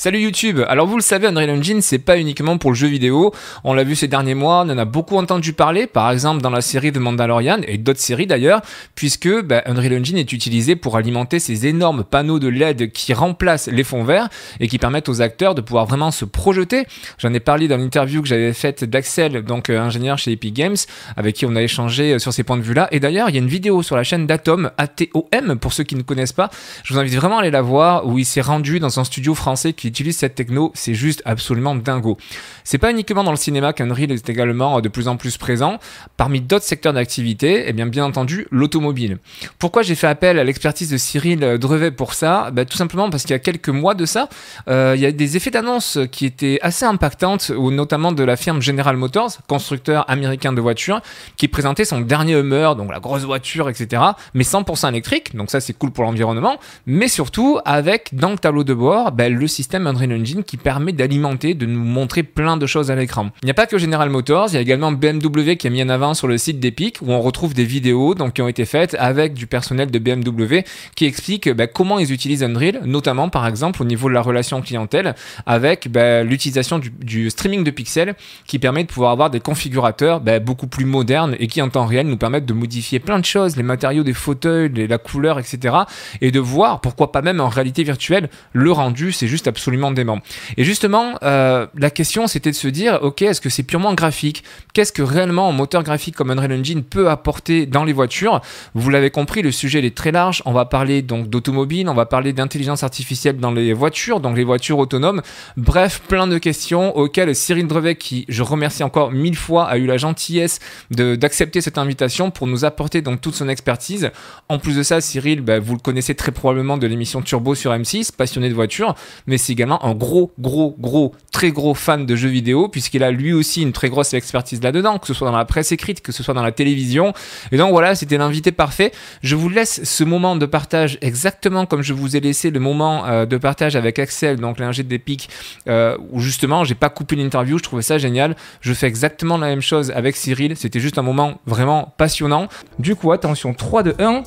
Salut YouTube Alors vous le savez, Unreal Engine, c'est pas uniquement pour le jeu vidéo. On l'a vu ces derniers mois, on en a beaucoup entendu parler, par exemple dans la série de Mandalorian et d'autres séries d'ailleurs, puisque bah, Unreal Engine est utilisé pour alimenter ces énormes panneaux de LED qui remplacent les fonds verts et qui permettent aux acteurs de pouvoir vraiment se projeter. J'en ai parlé dans l'interview que j'avais faite d'Axel, donc euh, ingénieur chez Epic Games, avec qui on a échangé euh, sur ces points de vue-là. Et d'ailleurs, il y a une vidéo sur la chaîne d'Atom, ATOM, pour ceux qui ne connaissent pas. Je vous invite vraiment à aller la voir, où il s'est rendu dans un studio français qui utilise cette techno, c'est juste absolument dingo. C'est pas uniquement dans le cinéma qu'Unreal est également de plus en plus présent. Parmi d'autres secteurs d'activité, eh bien, bien entendu, l'automobile. Pourquoi j'ai fait appel à l'expertise de Cyril Drevet pour ça? Bah, Tout simplement parce qu'il y a quelques mois de ça, euh, il y a des effets d'annonce qui étaient assez impactantes, notamment de la firme General Motors, constructeur américain de voitures, qui présentait son dernier Hummer, donc la grosse voiture, etc., mais 100% électrique, donc ça c'est cool pour l'environnement, mais surtout avec dans le tableau de bord bah, le système Unreal Engine qui permet d'alimenter, de nous montrer plein de choses à l'écran. Il n'y a pas que General Motors, il y a également BMW qui a mis en avant sur le site d'Epic où on retrouve des vidéos donc, qui ont été faites avec du personnel de BMW qui explique bah, comment ils utilisent Unreal, notamment par exemple au niveau de la relation clientèle avec bah, l'utilisation du, streaming de pixels qui permet de pouvoir avoir des configurateurs bah, beaucoup plus modernes et qui en temps réel nous permettent de modifier plein de choses, les matériaux des fauteuils, la couleur, etc. et de voir, pourquoi pas même en réalité virtuelle, le rendu, c'est juste absolument dément. Et justement, euh, la question c'était de se dire, ok, est-ce que c'est purement graphique? Qu'est-ce que réellement un moteur graphique comme Unreal Engine peut apporter dans les voitures? Vous l'avez compris, le sujet est très large. On va parler donc d'automobile, on va parler d'intelligence artificielle dans les voitures, donc les voitures autonomes. Bref, plein de questions auxquelles Cyril Drevet, qui je remercie encore mille fois, a eu la gentillesse d'accepter cette invitation pour nous apporter donc toute son expertise. En plus de ça, Cyril, bah, vous le connaissez très probablement de l'émission Turbo sur M6, passionné de voitures, mais c'est un gros, gros, gros, très gros fan de jeux vidéo, puisqu'il a lui aussi une très grosse expertise là-dedans, que ce soit dans la presse écrite, que ce soit dans la télévision. Et donc voilà, c'était l'invité parfait. Je vous laisse ce moment de partage exactement comme je vous ai laissé le moment euh, de partage avec Axel, donc l'ingé d'Epic, euh, où justement, j'ai pas coupé l'interview, je trouvais ça génial. Je fais exactement la même chose avec Cyril. C'était juste un moment vraiment passionnant. Du coup, attention, 3, 2, 1.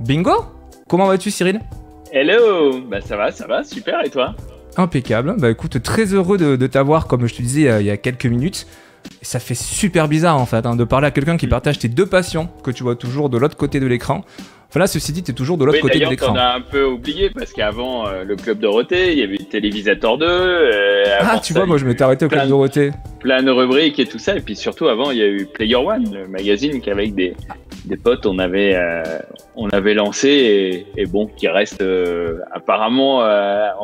Bingo Comment vas-tu, Cyril? Hello Bah ça va, ça va, super, et toi? Impeccable. Bah écoute, très heureux de, t'avoir, comme je te disais euh, il y a quelques minutes. Et ça fait super bizarre en fait, hein, de parler à quelqu'un qui mm. partage tes deux passions, que tu vois toujours de l'autre côté de l'écran. Enfin là, ceci dit, t'es toujours de l'autre côté de l'écran. On a un peu oublié parce qu'avant euh, le Club Dorothée, il y avait Télévisateur 2. Euh, ah, tu vois, moi je m'étais arrêté au Club Dorothée. Plein de rubriques et tout ça. Et puis surtout, avant, il y a eu Player One, le magazine qui avec des, des potes, on avait, euh, on avait lancé et, bon, qui reste apparemment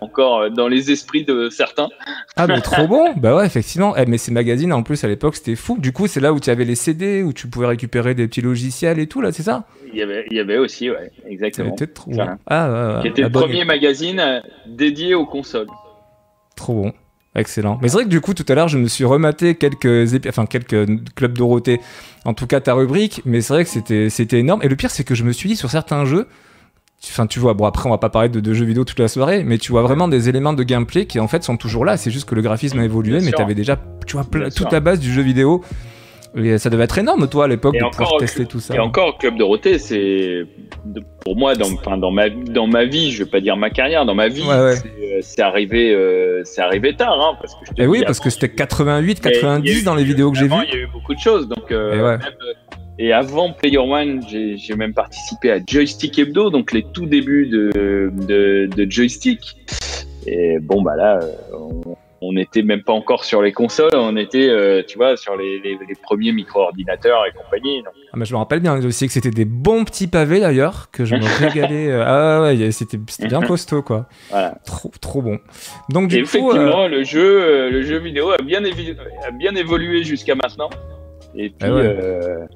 encore dans les esprits de certains. Ah, mais trop bon Bah ouais, effectivement. Eh, mais ces magazines, en plus, à l'époque, c'était fou. Du coup, c'est là où tu avais les CD, où tu pouvais récupérer des petits logiciels et tout, là, c'est ça? Il y, avait, il y avait aussi, ouais, exactement. C'était trop bon. Ah, ouais, Qui était le premier magazine dédié aux consoles. Trop bon. Excellent. Mais c'est vrai que du coup, tout à l'heure, je me suis rematé quelques, enfin, quelques clubs Dorothée, en tout cas ta rubrique, mais c'est vrai que c'était, c'était énorme. Et le pire, c'est que je me suis dit sur certains jeux, enfin, tu vois, bon, après, on va pas parler de, jeux vidéo toute la soirée, mais tu vois vraiment des éléments de gameplay qui en fait sont toujours là. C'est juste que le graphisme a évolué, mais tu avais déjà, tu vois, toute la base du jeu vidéo ça devait être énorme, toi, à l'époque, de pouvoir tester tout ça. Et encore, Club Dorothée, c'est pour moi, dans, dans, ma, dans ma vie, je vais pas dire ma carrière, dans ma vie, c'est arrivé, euh, c'est arrivé tard. Hein, parce que et eh oui, parce que c'était 88, 90 dans les vidéos que j'ai vues. Il y a eu beaucoup de choses. Donc, euh, et, même, et, avant Player One, j'ai même participé à Joystick Hebdo, donc les tout débuts de, de, de Joystick. Et bon, bah là, on, on n'était même pas encore sur les consoles, on était, euh, tu vois, sur les, premiers micro-ordinateurs et compagnie. Ah, mais je me rappelle bien aussi que c'était des bons petits pavés d'ailleurs, que je me régalais. Euh, ah ouais, c'était bien costaud quoi. Voilà. Trop, trop bon. Donc du coup, effectivement, euh, le jeu, le jeu vidéo a bien, a bien évolué jusqu'à maintenant. Et puis, ah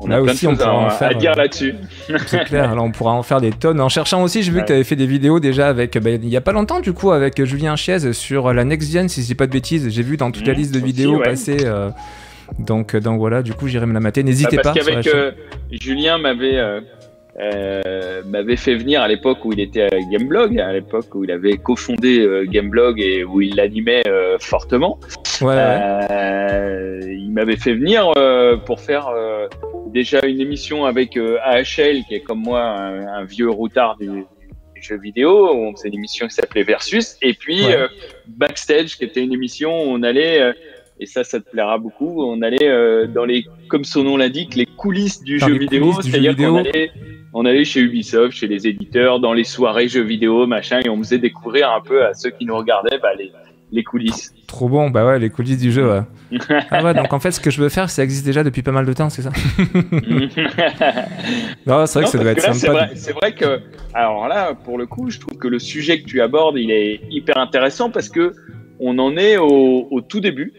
on là a aussi, on pourra en faire, à dire là-dessus. C'est clair, là on pourra en faire des tonnes. En cherchant aussi, j'ai vu que tu avais fait des vidéos déjà avec, bah, il y a pas longtemps du coup, avec Julien Chiez sur la Next Gen, si je dis pas de bêtises. J'ai vu dans toute la mmh, liste de vidéos passer. Euh, donc, donc voilà, du coup, j'irai me la mater. N'hésitez bah, pas. Parce qu'avec euh, Julien m'avait euh, euh, m'avait fait venir à l'époque où il était à Gameblog, à l'époque où il avait cofondé euh, Gameblog et où il l'animait euh, fortement. Ouais, Il m'avait fait venir pour faire déjà une émission avec AHL, qui est comme moi un, vieux routard du, jeu vidéo. On faisait une émission qui s'appelait Versus. Et puis Backstage, qui était une émission où on allait et ça, ça te plaira beaucoup. On allait dans les, comme son nom l'indique, les coulisses du jeu vidéo. C'est-à-dire qu'on allait, on allait chez Ubisoft, chez les éditeurs, dans les soirées jeux vidéo, machin, et on faisait découvrir un peu à ceux qui nous regardaient bah, les, les coulisses. Trop bon, bah ouais, les coulisses du jeu. Ouais. ah ouais, donc en fait, ce que je veux faire, ça existe déjà depuis pas mal de temps, c'est ça? Non, c'est vrai que ça doit être sympa. C'est vrai, que, alors là, pour le coup, je trouve que le sujet que tu abordes, il est hyper intéressant parce que on en est au, au tout début.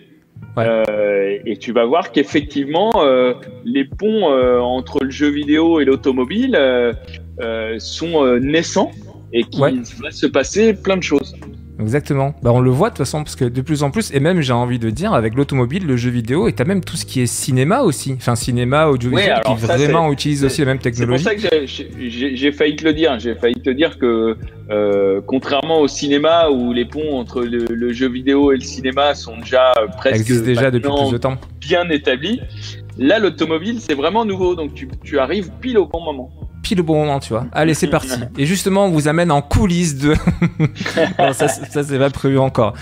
Euh, et tu vas voir qu'effectivement, euh, les ponts euh, entre le jeu vidéo et l'automobile sont naissants et qu'il va se passer plein de choses. Exactement. Bah, on le voit de toute façon, parce que de plus en plus, et même j'ai envie de dire, avec l'automobile, le jeu vidéo, et t'as même tout ce qui est cinéma aussi. Enfin, cinéma, audiovisuel, qui vraiment utilise aussi la même technologie. C'est pour ça que j'ai failli te le dire. J'ai failli te dire que, euh, contrairement au cinéma, où les ponts entre le, jeu vidéo et le cinéma sont déjà presque déjà depuis plus de temps. bien établis, là, l'automobile, c'est vraiment nouveau. Donc, tu, tu arrives pile au bon moment pile au bon moment, tu vois. Allez, c'est parti. Et justement, on vous amène en coulisses de. ça, ça c'est pas prévu encore.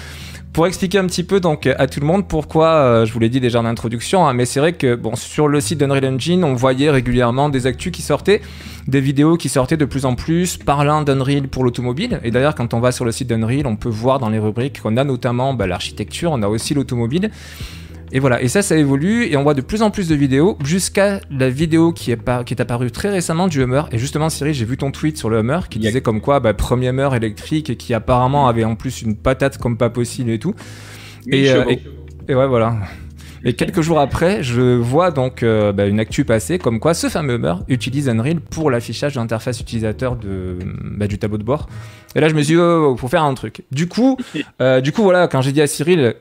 Pour expliquer un petit peu donc à tout le monde pourquoi, euh, je vous l'ai dit déjà en introduction, hein, mais c'est vrai que bon, sur le site d'Unreal Engine, on voyait régulièrement des actus qui sortaient, des vidéos qui sortaient de plus en plus parlant d'Unreal pour l'automobile. Et d'ailleurs, quand on va sur le site d'Unreal, on peut voir dans les rubriques qu'on a notamment bah, l'architecture, on a aussi l'automobile. Et voilà, et ça, ça évolue, et on voit de plus en plus de vidéos, jusqu'à la vidéo qui est, qui est apparue très récemment du Hummer. Et justement, Cyril, j'ai vu ton tweet sur le Hummer qui disait comme quoi, bah, premier Hummer électrique, qui apparemment avait en plus une patate comme pas possible et tout. Et, euh, et, ouais, voilà. Et quelques jours après, je vois donc euh, bah, une actu passer comme quoi ce fameux Hummer utilise Unreal pour l'affichage de l'interface utilisateur de, bah, du tableau de bord. Et là, je me suis dit, oh, faut faire un truc. Du coup, euh, du coup, voilà, quand j'ai dit à Cyril,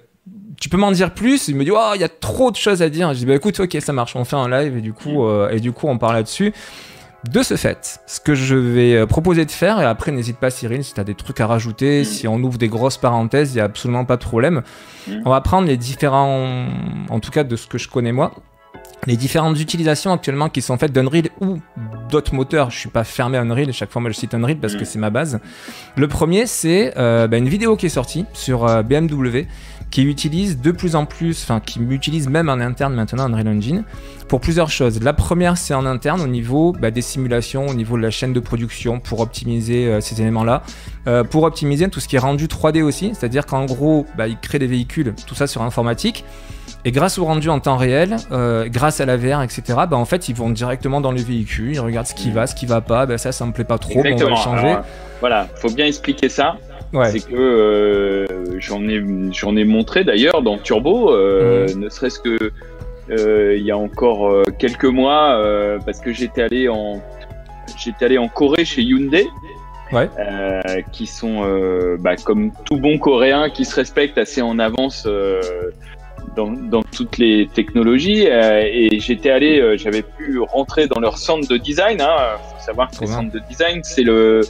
tu peux m'en dire plus? Il me dit, oh, il y a trop de choses à dire. Je dis, bah écoute, ok, ça marche, on fait un live et du coup, mm. euh, et du coup on parle là-dessus. De ce fait, ce que je vais euh, proposer de faire, et après n'hésite pas Cyril, si tu as des trucs à rajouter, mm. si on ouvre des grosses parenthèses, il n'y a absolument pas de problème. Mm. On va prendre les différents, en tout cas de ce que je connais moi, les différentes utilisations actuellement qui sont faites d'Unreal ou d'autres moteurs. Je suis pas fermé à Unreal, chaque fois moi je cite Unreal parce que c'est ma base. Le premier c'est euh, bah, une vidéo qui est sortie sur BMW qui utilise de plus en plus, enfin qui m'utilise même en interne maintenant Unreal Engine pour plusieurs choses. La première, c'est en interne au niveau bah, des simulations, au niveau de la chaîne de production pour optimiser euh, ces éléments-là, euh, pour optimiser tout ce qui est rendu 3D aussi, c'est-à-dire qu'en gros, bah, ils créent des véhicules, tout ça sur informatique. Et grâce au rendu en temps réel, euh, grâce à la VR, etc., bah, en fait, ils vont directement dans le véhicule, ils regardent ce qui va, ce qui va pas, bah, ça, ça me plaît pas trop, on va le changer. voilà, faut bien expliquer ça. C'est que euh, j'en ai, j'en ai montré d'ailleurs dans Turbo, euh, mhm. ne serait-ce que euh, il y a encore quelques mois, parce que j'étais allé en, j'étais allé en Corée chez Hyundai. Ouais. qui sont bah, comme tout bon coréen qui se respecte assez en avance dans, dans, toutes les technologies et j'étais allé j'avais pu rentrer dans leur centre de design hein. faut savoir que le centre de design c'est le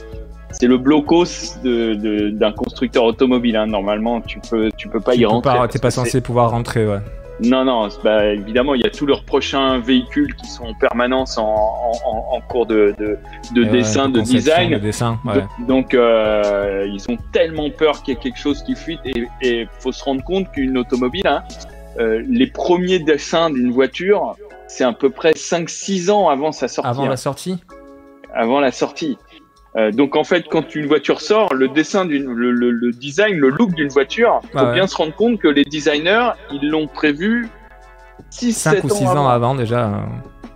c'est le blocos d'un de, constructeur automobile. Hein. Normalement, tu peux, tu peux pas y rentrer. Tu n'es pas censé pouvoir rentrer, ouais. Non, non, bah, évidemment, il y a tous leurs prochains véhicules qui sont en permanence en, en, en cours de, de, de dessin, de, design. dessin, ouais. Donc, euh, ils ont tellement peur qu'il y ait quelque chose qui fuite et il faut se rendre compte qu'une automobile, hein, euh, les premiers dessins d'une voiture, c'est à peu près 5-6 ans avant sa sortie. Avant la sortie? Avant la sortie. Euh, donc en fait, quand une voiture sort, le dessin, le, le, le, design, le look d'une voiture, faut bien se rendre compte que les designers, ils l'ont prévu 6 5 ou 6 ans, avant. déjà. Euh.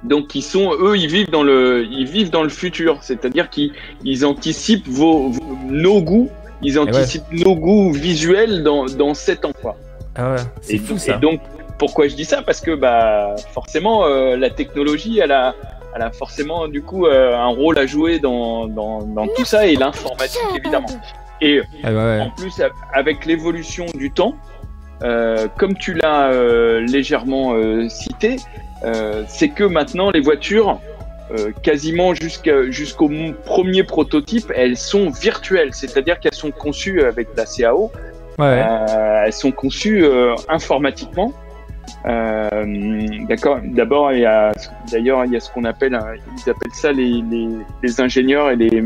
Donc ils sont, eux, ils vivent dans le, ils vivent dans le futur, c'est-à-dire qu'ils ils anticipent vos, nos goûts, ils anticipent nos goûts visuels dans, dans 7 ans quoi. Ah ouais, c'est fou ça. Et donc pourquoi je dis ça? Parce que bah forcément euh, la technologie, elle a, elle a forcément du coup euh, un rôle à jouer dans, dans, dans tout ça et l'informatique évidemment. Et ah en plus avec l'évolution du temps, euh, comme tu l'as euh, légèrement euh, cité, euh, c'est que maintenant les voitures, quasiment jusqu'au premier prototype, elles sont virtuelles, c'est-à-dire qu'elles sont conçues avec la CAO. Ouais. elles sont conçues informatiquement D'accord. D'abord, il y a d'ailleurs il y a ce qu'on appelle, ils appellent ça les, les, les ingénieurs et les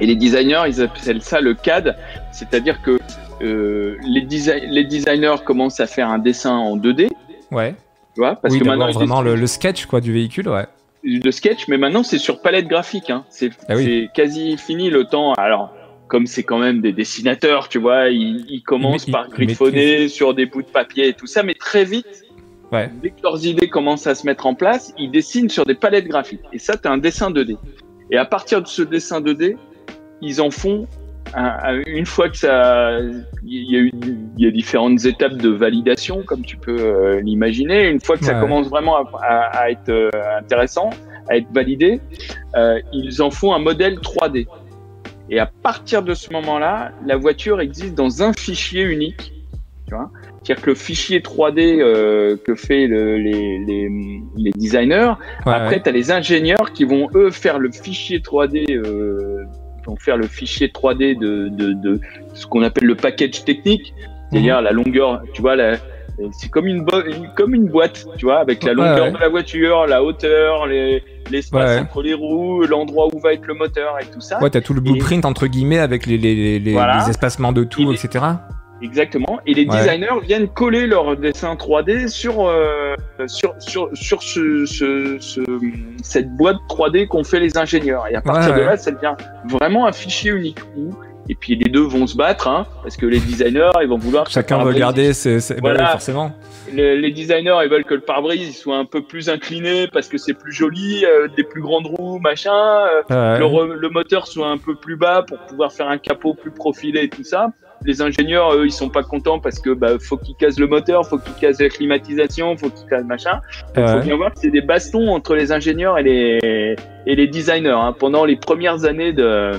Et les designers, ils appellent ça le CAD, c'est-à-dire que euh, les, les designers commencent à faire un dessin en 2D. Ouais. Tu vois, parce que maintenant vraiment le, sketch quoi du véhicule, ouais. Le sketch, mais maintenant c'est sur palette graphique. Hein. C'est ah quasi fini le temps. Alors, comme c'est quand même des dessinateurs, tu vois, ils, commencent par griffonner sur des bouts de papier et tout ça, mais très vite, ouais. dès que leurs idées commencent à se mettre en place, ils dessinent sur des palettes graphiques. Et ça, tu un dessin 2D. Et à partir de ce dessin 2D, ils en font une fois que ça, il y a eu, y a différentes étapes de validation, comme tu peux euh, l'imaginer. Une fois que ça commence vraiment à, être euh, intéressant, à être validé, euh, ils en font un modèle 3D. Et à partir de ce moment-là, la voiture existe dans un fichier unique. Tu vois C'est-à-dire que le fichier 3D euh, que fait le, les, les, les, designers, après, tu as les ingénieurs qui vont, eux, faire le fichier 3D, euh, vont faire le fichier 3D de, de, de ce qu'on appelle le package technique, c'est-à-dire mhm. la longueur, tu vois, la, c'est comme une, comme une boîte, tu vois, avec la longueur de la voiture, la hauteur, l'espace entre les roues, l'endroit où va être le moteur et tout ça. Ouais, t'as tout le blueprint entre guillemets avec les, les, les, espacements de tout, etc. Exactement. Et les designers viennent coller leur dessin 3D sur, euh, sur, sur, sur ce, ce, cette boîte 3D qu'ont fait les ingénieurs. Et à partir de là, ça devient vraiment un fichier unique et puis les deux vont se battre, hein, parce que les designers, ils vont vouloir. Chacun veut garder, c'est bah forcément. Les, designers, ils veulent que le pare-brise soit un peu plus incliné parce que c'est plus joli, euh, des plus grandes roues, machin. Euh, le, moteur soit un peu plus bas pour pouvoir faire un capot plus profilé et tout ça. Les ingénieurs, eux, ils sont pas contents parce que bah, faut qu'ils cassent le moteur, faut qu'ils cassent la climatisation, faut qu'ils cassent machin. Il faut bien voir que c'est des bastons entre les ingénieurs et les et les designers hein, pendant les premières années de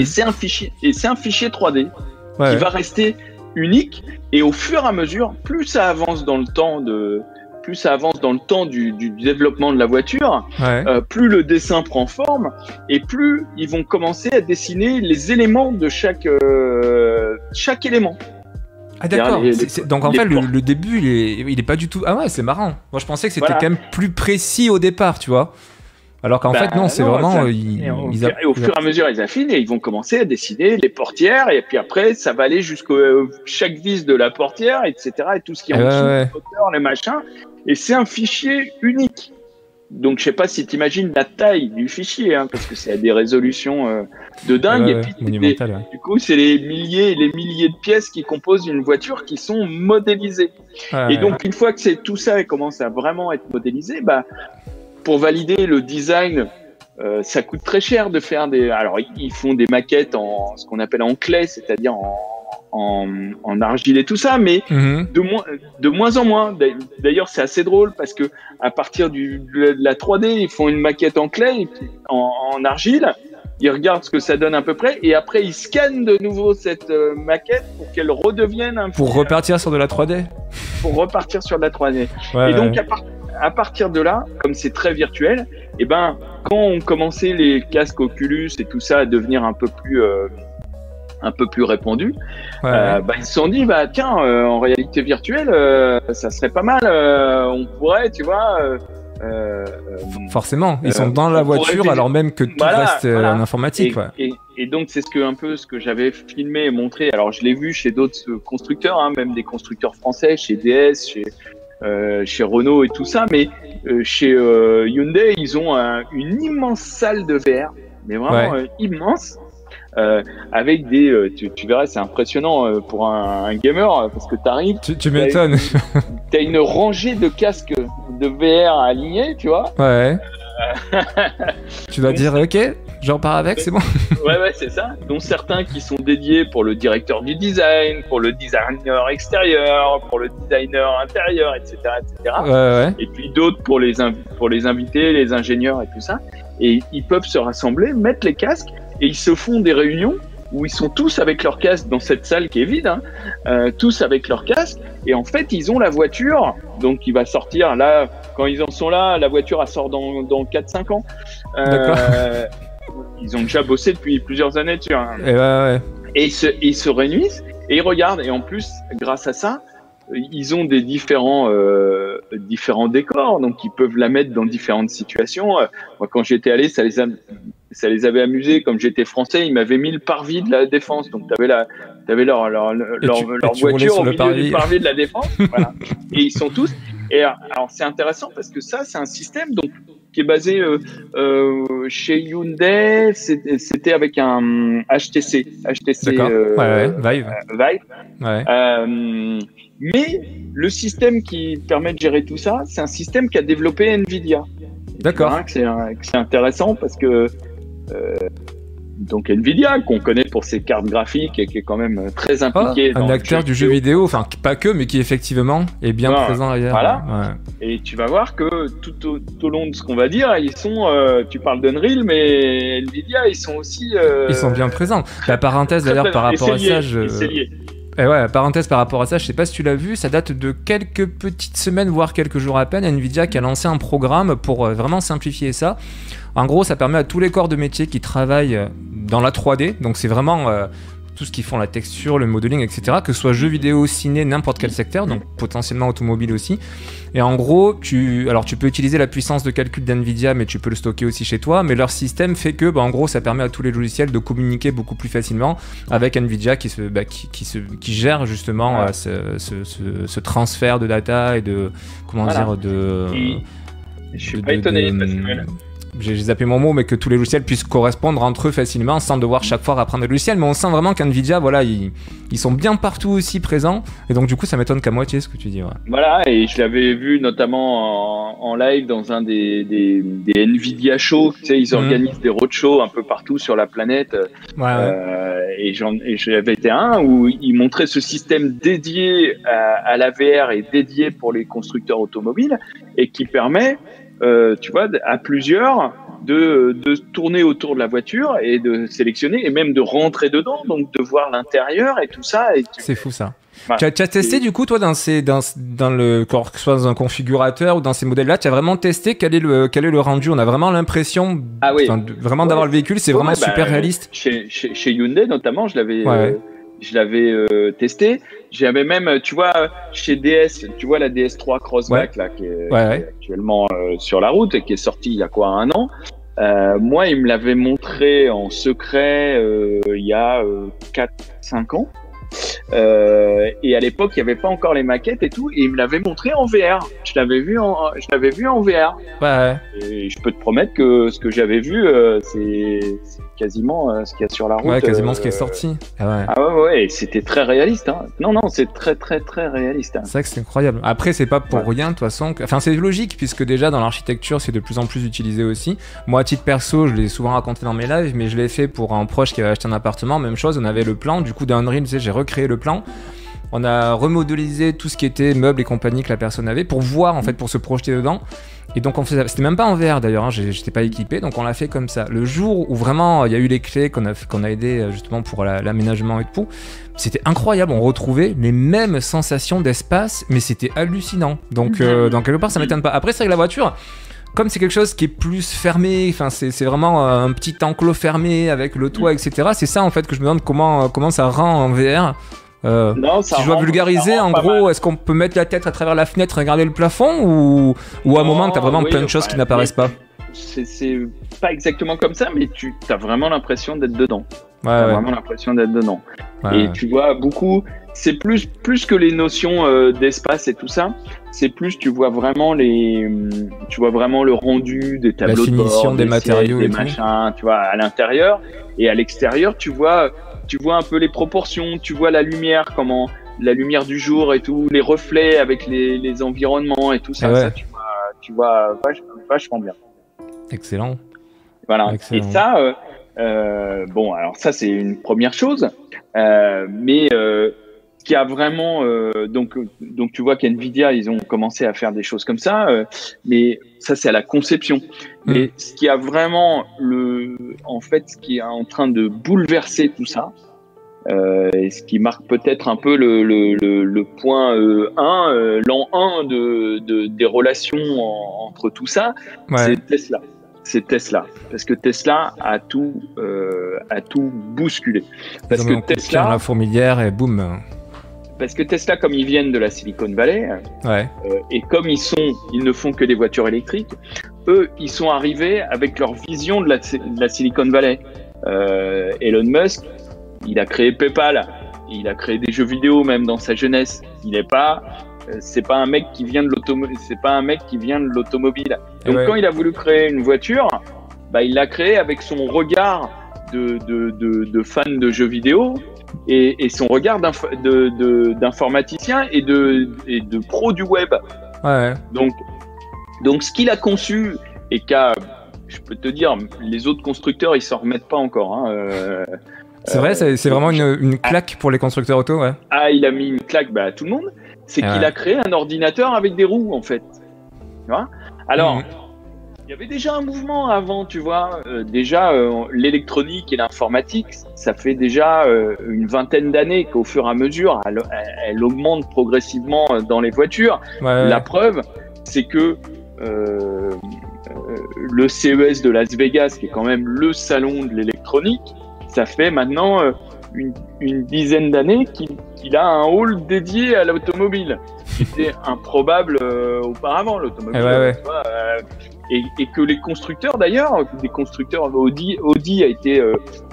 et c'est un fichier, et c'est un fichier 3D qui va rester unique. Et au fur et à mesure, plus ça avance dans le temps de, plus ça avance dans le temps du, développement de la voiture, euh, plus le dessin prend forme et plus ils vont commencer à dessiner les éléments de chaque, euh, chaque élément. Ah d'accord. Donc en fait, le, début, il est, il est pas du tout. Ah ouais, c'est marrant. Moi, je pensais que c'était quand même plus précis au départ, tu vois. Alors qu'en fait, non, bah, c'est vraiment. Ils, au, fur et à mesure, ils affinent et ils vont commencer à dessiner les portières. Et puis après, ça va aller jusqu'au euh, chaque vis de la portière, etc. Et tout ce qui est en dessous, les moteurs, les machins. Et c'est un fichier unique. Donc, je sais pas si tu imagines la taille du fichier, hein, parce que c'est à des résolutions euh, de dingue. et puis, du coup, c'est les milliers et les milliers de pièces qui composent une voiture qui sont modélisées. et donc, une fois que c'est tout ça et commence à vraiment être modélisé, bah, pour valider le design, euh, ça coûte très cher de faire des. Alors, ils font des maquettes en ce qu'on appelle en clé, c'est-à-dire en, en, en, argile et tout ça, mais mhm. de, moins, de moins en moins. D'ailleurs, c'est assez drôle parce que à partir du, de la 3D, ils font une maquette en clé, en, en argile. Ils regardent ce que ça donne à peu près et après ils scannent de nouveau cette euh, maquette pour qu'elle redevienne un Pour repartir sur de la 3D Pour repartir sur de la 3D. et donc, à, part à partir de là, comme c'est très virtuel, et eh ben, quand on commençait les casques Oculus et tout ça à devenir un peu plus, euh, un peu plus répandu, euh, bah, ils se sont dit, bah, tiens, euh, en réalité virtuelle, ça serait pas mal, on pourrait, tu vois. Forcément, ils sont dans la voiture alors même que tout reste en informatique. Et, et, donc c'est ce que un peu ce que j'avais filmé et montré. Alors je l'ai vu chez d'autres constructeurs, hein, même des constructeurs français, chez DS, chez euh, chez Renault et tout ça, mais euh, chez euh, Hyundai, ils ont une immense salle de verre, mais vraiment immense, avec des. Tu, verras, c'est impressionnant pour un, gamer parce que t'arrives. Tu, tu m'étonnes. T'as une rangée de casques de VR alignés, tu vois. Ouais. tu vas dire, ok, j'en pars avec, c'est bon Ouais, ouais, c'est ça. Dont certains qui sont dédiés pour le directeur du design, pour le designer extérieur, pour le designer intérieur, etc. etc. Ouais, ouais. Et puis d'autres pour les, pour les invités, les ingénieurs et tout ça. Et ils peuvent se rassembler, mettre les casques et ils se font des réunions où ils sont tous avec leur casque dans cette salle qui est vide, hein, euh, tous avec leur casque, et en fait ils ont la voiture, donc il va sortir là, quand ils en sont là, la voiture elle sort dans, dans 4-5 ans. Euh, ils ont déjà bossé depuis plusieurs années tu vois. Et, ouais, ouais. et ils, se, ils se réunissent et ils regardent. Et en plus, grâce à ça, ils ont des différents, euh, différents décors, donc ils peuvent la mettre dans différentes situations. Moi, quand j'étais allé, ça les a, ça les avait amusés. Comme j'étais français, ils m'avaient mis le parvis de la défense. Donc, tu avais, la, avais leur, leur, leur, voiture au milieu du parvis de la défense. voilà. Et ils sont tous. Et alors, c'est intéressant parce que ça, c'est un système donc, qui est basé euh, euh, chez Hyundai. C'était avec un HTC. HTC euh, ouais, ouais, Vive. Vive. Ouais. mais le système qui permet de gérer tout ça, c'est un système qu'a développé Nvidia. D'accord. C'est intéressant parce que donc Nvidia qu'on connaît pour ses cartes graphiques et qui est quand même très ah, impliqué. un acteur du jeu vidéo, enfin pas que, mais qui effectivement est bien présent ailleurs. Voilà. Et tu vas voir que tout au, long de ce qu'on va dire, ils sont. Euh, tu parles d'Unreal, mais Nvidia, ils sont aussi. Euh, ils sont bien présents. La parenthèse d'ailleurs par rapport à ça, je. Et ouais, parenthèse par rapport à ça, je sais pas si tu l'as vu, ça date de quelques petites semaines, voire quelques jours à peine, Nvidia qui a lancé un programme pour euh, vraiment simplifier ça. En gros, ça permet à tous les corps de métier qui travaillent dans la 3D, donc c'est vraiment euh, tout ce qui font la texture, le modeling, etc. Que ce soit jeux vidéo, ciné, n'importe quel secteur, donc potentiellement automobile aussi. Et en gros, tu, alors tu peux utiliser la puissance de calcul d'NVIDIA, mais tu peux le stocker aussi chez toi. Mais leur système fait que, bah, en gros, ça permet à tous les logiciels de communiquer beaucoup plus facilement avec NVIDIA qui, se, bah, qui, se, qui gère justement euh, ce, transfert de data et de. Comment dire de, Je suis pas étonné parce que j'ai zappé mon mot, mais que tous les logiciels puissent correspondre entre eux facilement sans devoir chaque fois apprendre des logiciels. Mais on sent vraiment qu'NVIDIA, voilà, ils, ils, sont bien partout aussi présents. Et donc, du coup, ça m'étonne qu'à moitié ce que tu dis. Voilà, et je l'avais vu notamment en, live dans un des, des, des, NVIDIA Shows. Tu sais, ils mhm. organisent des roadshows un peu partout sur la planète. Ouais, euh, et j'avais été un où ils montraient ce système dédié à, à la VR et dédié pour les constructeurs automobiles et qui permet euh, tu vois, à plusieurs, de, de, tourner autour de la voiture et de sélectionner et même de rentrer dedans, donc de voir l'intérieur et tout ça. C'est fou ça. tu, as, testé du coup toi dans ces dans, dans le que ce soit dans un configurateur ou dans ces modèles là tu as vraiment testé quel est le quel est le rendu? On a vraiment l'impression ah vraiment d'avoir le véhicule c'est vraiment super bah, réaliste. chez, chez, chez, Hyundai notamment je l'avais euh, je l'avais euh, testé. J'avais même, tu vois, chez DS, tu vois la DS3 Crossback là, qui est, actuellement euh, sur la route et qui est sortie il y a quoi un an. Euh, moi, il me l'avait montré en secret il y a 4-5 ans. Et à l'époque, il n'y avait pas encore les maquettes et tout, et il me l'avait montré en VR. Je l'avais vu en, je l'avais vu en VR. Ouais. Et je peux te promettre que ce que j'avais vu, c'est quasiment euh, ce qu'il y a sur la route. Ouais, quasiment ce qui est sorti. Ah ouais. Ah ouais, ouais, c'était très réaliste. Hein. Non, non, c'est très, très, très réaliste. Hein. C'est vrai que c'est incroyable. Après, c'est pas pour rien de toute façon. Enfin, c'est logique puisque déjà dans l'architecture, c'est de plus en plus utilisé aussi. Moi, à titre perso, je l'ai souvent raconté dans mes lives, mais je l'ai fait pour un proche qui avait acheté un appartement. Même chose, on avait le plan. Du coup, d'un tu sais, j'ai recréé le plan. On a remodélisé tout ce qui était meubles et compagnie que la personne avait pour voir en fait, pour se projeter dedans. Et donc on faisait, c'était même pas en VR d'ailleurs, hein, j'étais pas équipé, donc on l'a fait comme ça. Le jour où vraiment il y a eu les clés qu'on a, qu'on a aidé euh, justement pour l'aménagement et tout, c'était incroyable. On retrouvait les mêmes sensations d'espace, mais c'était hallucinant. Donc euh, dans quelque part ça m'étonne pas. Après c'est avec la voiture comme c'est quelque chose qui est plus fermé, enfin c'est vraiment euh, un petit enclos fermé avec le toit, etc. C'est ça en fait que je me demande comment, comment ça rend en VR. Euh, si je dois vulgariser, en gros, est-ce qu'on peut mettre la tête à travers la fenêtre et regarder le plafond ou, ou à un moment, tu as vraiment plein de choses qui n'apparaissent pas C'est pas exactement comme ça, mais tu as vraiment l'impression d'être dedans. Ouais, as vraiment l'impression d'être dedans. et tu vois beaucoup, c'est plus, plus que les notions euh, d'espace et tout ça, c'est plus tu vois vraiment les, tu vois vraiment le rendu des tableaux la finition de des, matériaux, des machins, tu vois à l'intérieur. Et à l'extérieur, tu vois tu vois un peu les proportions, tu vois la lumière, comment la lumière du jour et tout, les reflets avec les, les environnements et tout ça, ah ça tu vois, tu vois vachement bien. Excellent. Voilà. Et ça, euh, euh, bon, alors ça c'est une première chose, euh, mais qui a vraiment donc donc tu vois qu'NVIDIA ils ont commencé à faire des choses comme ça mais ça c'est à la conception. Mais ce qui a vraiment le en fait ce qui est en train de bouleverser tout ça euh, et ce qui marque peut-être un peu le, le, le, point 1 euh, l'an 1 de, de, des relations entre tout ça c'est Tesla. C'est Tesla. Parce que Tesla a tout a tout bousculé. Parce que Tesla la fourmilière et boum. Parce que Tesla, comme ils viennent de la Silicon Valley, euh, et comme ils sont, ils ne font que des voitures électriques, eux, ils sont arrivés avec leur vision de la, de la Silicon Valley. Euh, Elon Musk, il a créé PayPal, il a créé des jeux vidéo même dans sa jeunesse. Il n'est pas, euh, c'est pas un mec qui vient de l'automobile, c'est pas un mec qui vient de l'automobile. Donc quand il a voulu créer une voiture, bah, il l'a créé avec son regard de, de, de, de fan de jeux vidéo et, et son regard d'informaticien et de, et de pro du web. Ouais. Donc, donc ce qu'il a conçu et qu'a, je peux te dire, les autres constructeurs, ils s'en remettent pas encore. Hein, euh, c'est vrai, c'est vraiment une, une, claque pour les constructeurs auto, ouais. Ah, il a mis une claque bah, à tout le monde. C'est qu'il a créé un ordinateur avec des roues, en fait. Tu vois? Alors, mhm. il y avait déjà un mouvement avant, tu vois. Euh, déjà, euh, l'électronique et l'informatique, ça fait déjà euh, une vingtaine d'années qu'au fur et à mesure, elle, elle, augmente progressivement dans les voitures. Ouais, La preuve, c'est que le CES de Las Vegas, qui est quand même le salon de l'électronique, ça fait maintenant euh, une, une dizaine d'années qu'il a un hall dédié à l'automobile. C'était improbable euh, auparavant, l'automobile. Eh ouais, ouais. Euh, et, et, que les constructeurs, d'ailleurs, des constructeurs, Audi, Audi a été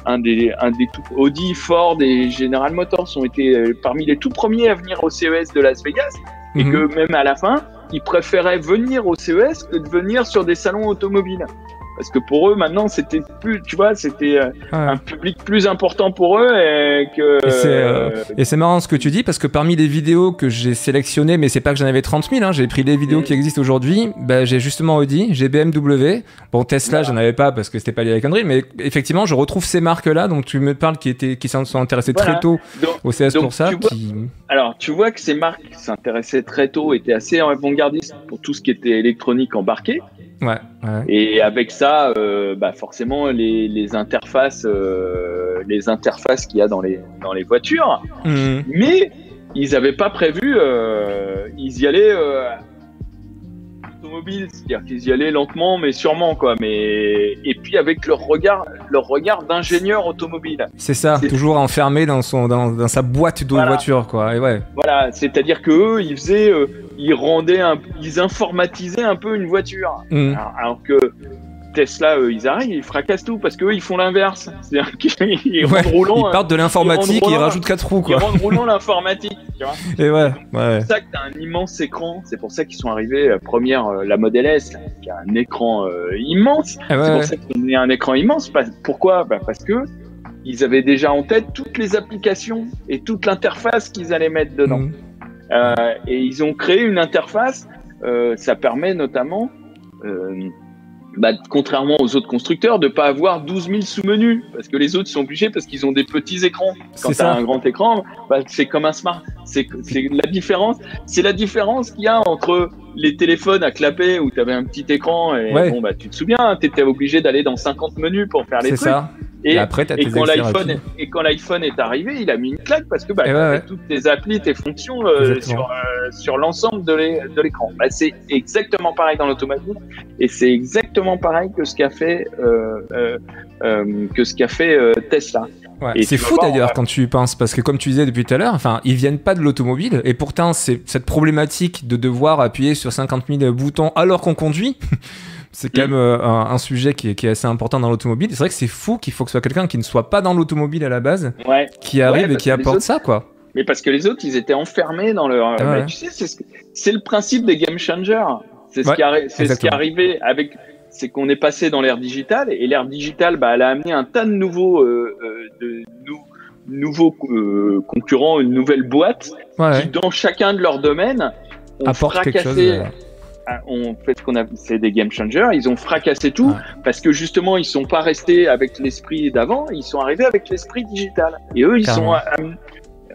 un des, un des tout, Audi, Ford et General Motors ont été parmi les tout premiers à venir au CES de Las Vegas. Et mhm. que même à la fin, ils préféraient venir au CES que de venir sur des salons automobiles parce que pour eux maintenant c'était plus tu vois c'était euh, un public plus important pour eux et que euh, et c'est marrant ce que tu dis parce que parmi les vidéos que j'ai sélectionnées mais c'est pas que j'en avais 30 000 hein, j'ai pris les vidéos mm. qui existent aujourd'hui bah, j'ai justement Audi j'ai BMW bon Tesla j'en avais pas parce que c'était pas lié avec Android mais effectivement je retrouve ces marques là donc tu me parles qui étaient qui sont intéressés très tôt au CS pour ça alors tu vois que ces marques s'intéressaient très tôt étaient assez avant-gardistes pour tout ce qui était électronique embarqué. Ouais, Et avec ça, euh, bah forcément, les, les interfaces, euh, les interfaces qu'il y a dans les, dans les voitures. Mhm. Mais ils n'avaient pas prévu, euh, ils y allaient automobile, c'est-à-dire qu'ils y allaient lentement, mais sûrement, quoi. Mais et puis avec leur regard, leur regard d'ingénieur automobile. C'est ça, toujours enfermé dans son, dans, dans sa boîte de voiture, quoi. Et ouais. Voilà, c'est-à-dire que eux, ils faisaient ils rendaient, un, ils informatisaient un peu une voiture. Mm. Alors, que Tesla, eux, ils arrivent, ils fracassent tout parce qu'eux, ils font l'inverse. C'est-à-dire qu'ils roulant. Ils partent de l'informatique et ils rajoutent quatre roues, quoi. Ils rendent roulant l'informatique, tu vois. Et ouais, ouais. C'est pour ça que t'as un immense écran. C'est pour ça qu'ils sont arrivés, euh, première, euh, la Model S, qui a un écran euh, immense. Ah ouais, c'est pour ça qu'ils ont un écran immense. Pourquoi? Bah Parce que ils avaient déjà en tête toutes les applications et toute l'interface qu'ils allaient mettre dedans. Euh, et ils ont créé une interface. Euh, ça permet notamment, euh, bah, contrairement aux autres constructeurs, de pas avoir 12 000 sous-menus parce que les autres sont obligés parce qu'ils ont des petits écrans. Quand tu as un grand écran, bah, c'est comme un smart. C'est c'est la différence. C'est la différence qu'il y a entre les téléphones à clapper où tu avais un petit écran et Ouais. bon bah tu te souviens, tu étais obligé d'aller dans 50 menus pour faire les C'est trucs. ça. Et, Et après, et tes quand l'iPhone rapides. et quand l'iPhone est arrivé, il a mis une claque parce que bah, ouais, ouais. toutes tes applis, tes fonctions euh, sur sur l'ensemble de l'é- de l'écran. Bah, c'est exactement pareil dans l'automobile et c'est exactement pareil que ce qu'a fait euh, euh, euh, que ce qu'a fait Tesla. Ouais. C'est fou d'ailleurs quand tu y penses, parce que comme tu disais depuis tout à l'heure, enfin, ils viennent pas de l'automobile, et pourtant c'est cette problématique de devoir appuyer sur 50 000 boutons alors qu'on conduit. C'est quand Mm. même euh, un, un sujet qui est, qui est assez important dans l'automobile. C'est vrai que c'est fou qu'il faut que ce soit quelqu'un qui ne soit pas dans l'automobile à la base, Ouais. qui arrive et qui apporte autres- ça, quoi. Mais parce que les autres, ils étaient enfermés dans leur. Ah bah, tu sais, c'est ce le principe des game changers. C'est ce, Ouais, ce qui est arrivé avec. C'est qu'on est passé dans l'ère digitale et l'ère digitale, bah, elle a amené un tas de nouveaux, euh, euh, de nou- nouveaux euh, concurrents, une nouvelle boîte Ouais, qui, dans chacun de leurs domaines, ont fracassé. On fait ce qu'on a, c'est des game changers. Ils ont fracassé tout parce que justement, ils sont pas restés avec l'esprit d'avant. Ils sont arrivés avec l'esprit digital. Et eux, ils Carrément. sont,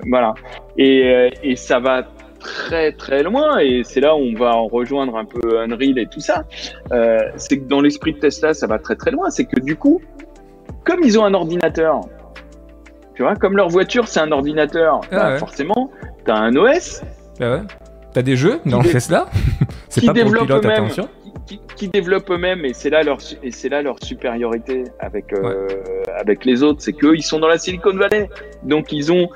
voilà. Et, euh, et ça va très très loin. Et c'est là où on va en rejoindre un peu Unreal et tout ça. Euh, c'est que dans l'esprit de Tesla, ça va très très loin. C'est que du coup, comme ils ont un ordinateur, tu vois, comme leur voiture c'est un ordinateur, Ah bah, ouais. forcément, t'as un OS bah ouais. T'as des jeux dans dé- Tesla C'est pas pour le pilote, attention. qui, qui développent eux-mêmes et c'est là leur et c'est là leur supériorité avec euh, avec les autres, c'est qu'eux ils sont dans la Silicon Valley, donc ils ont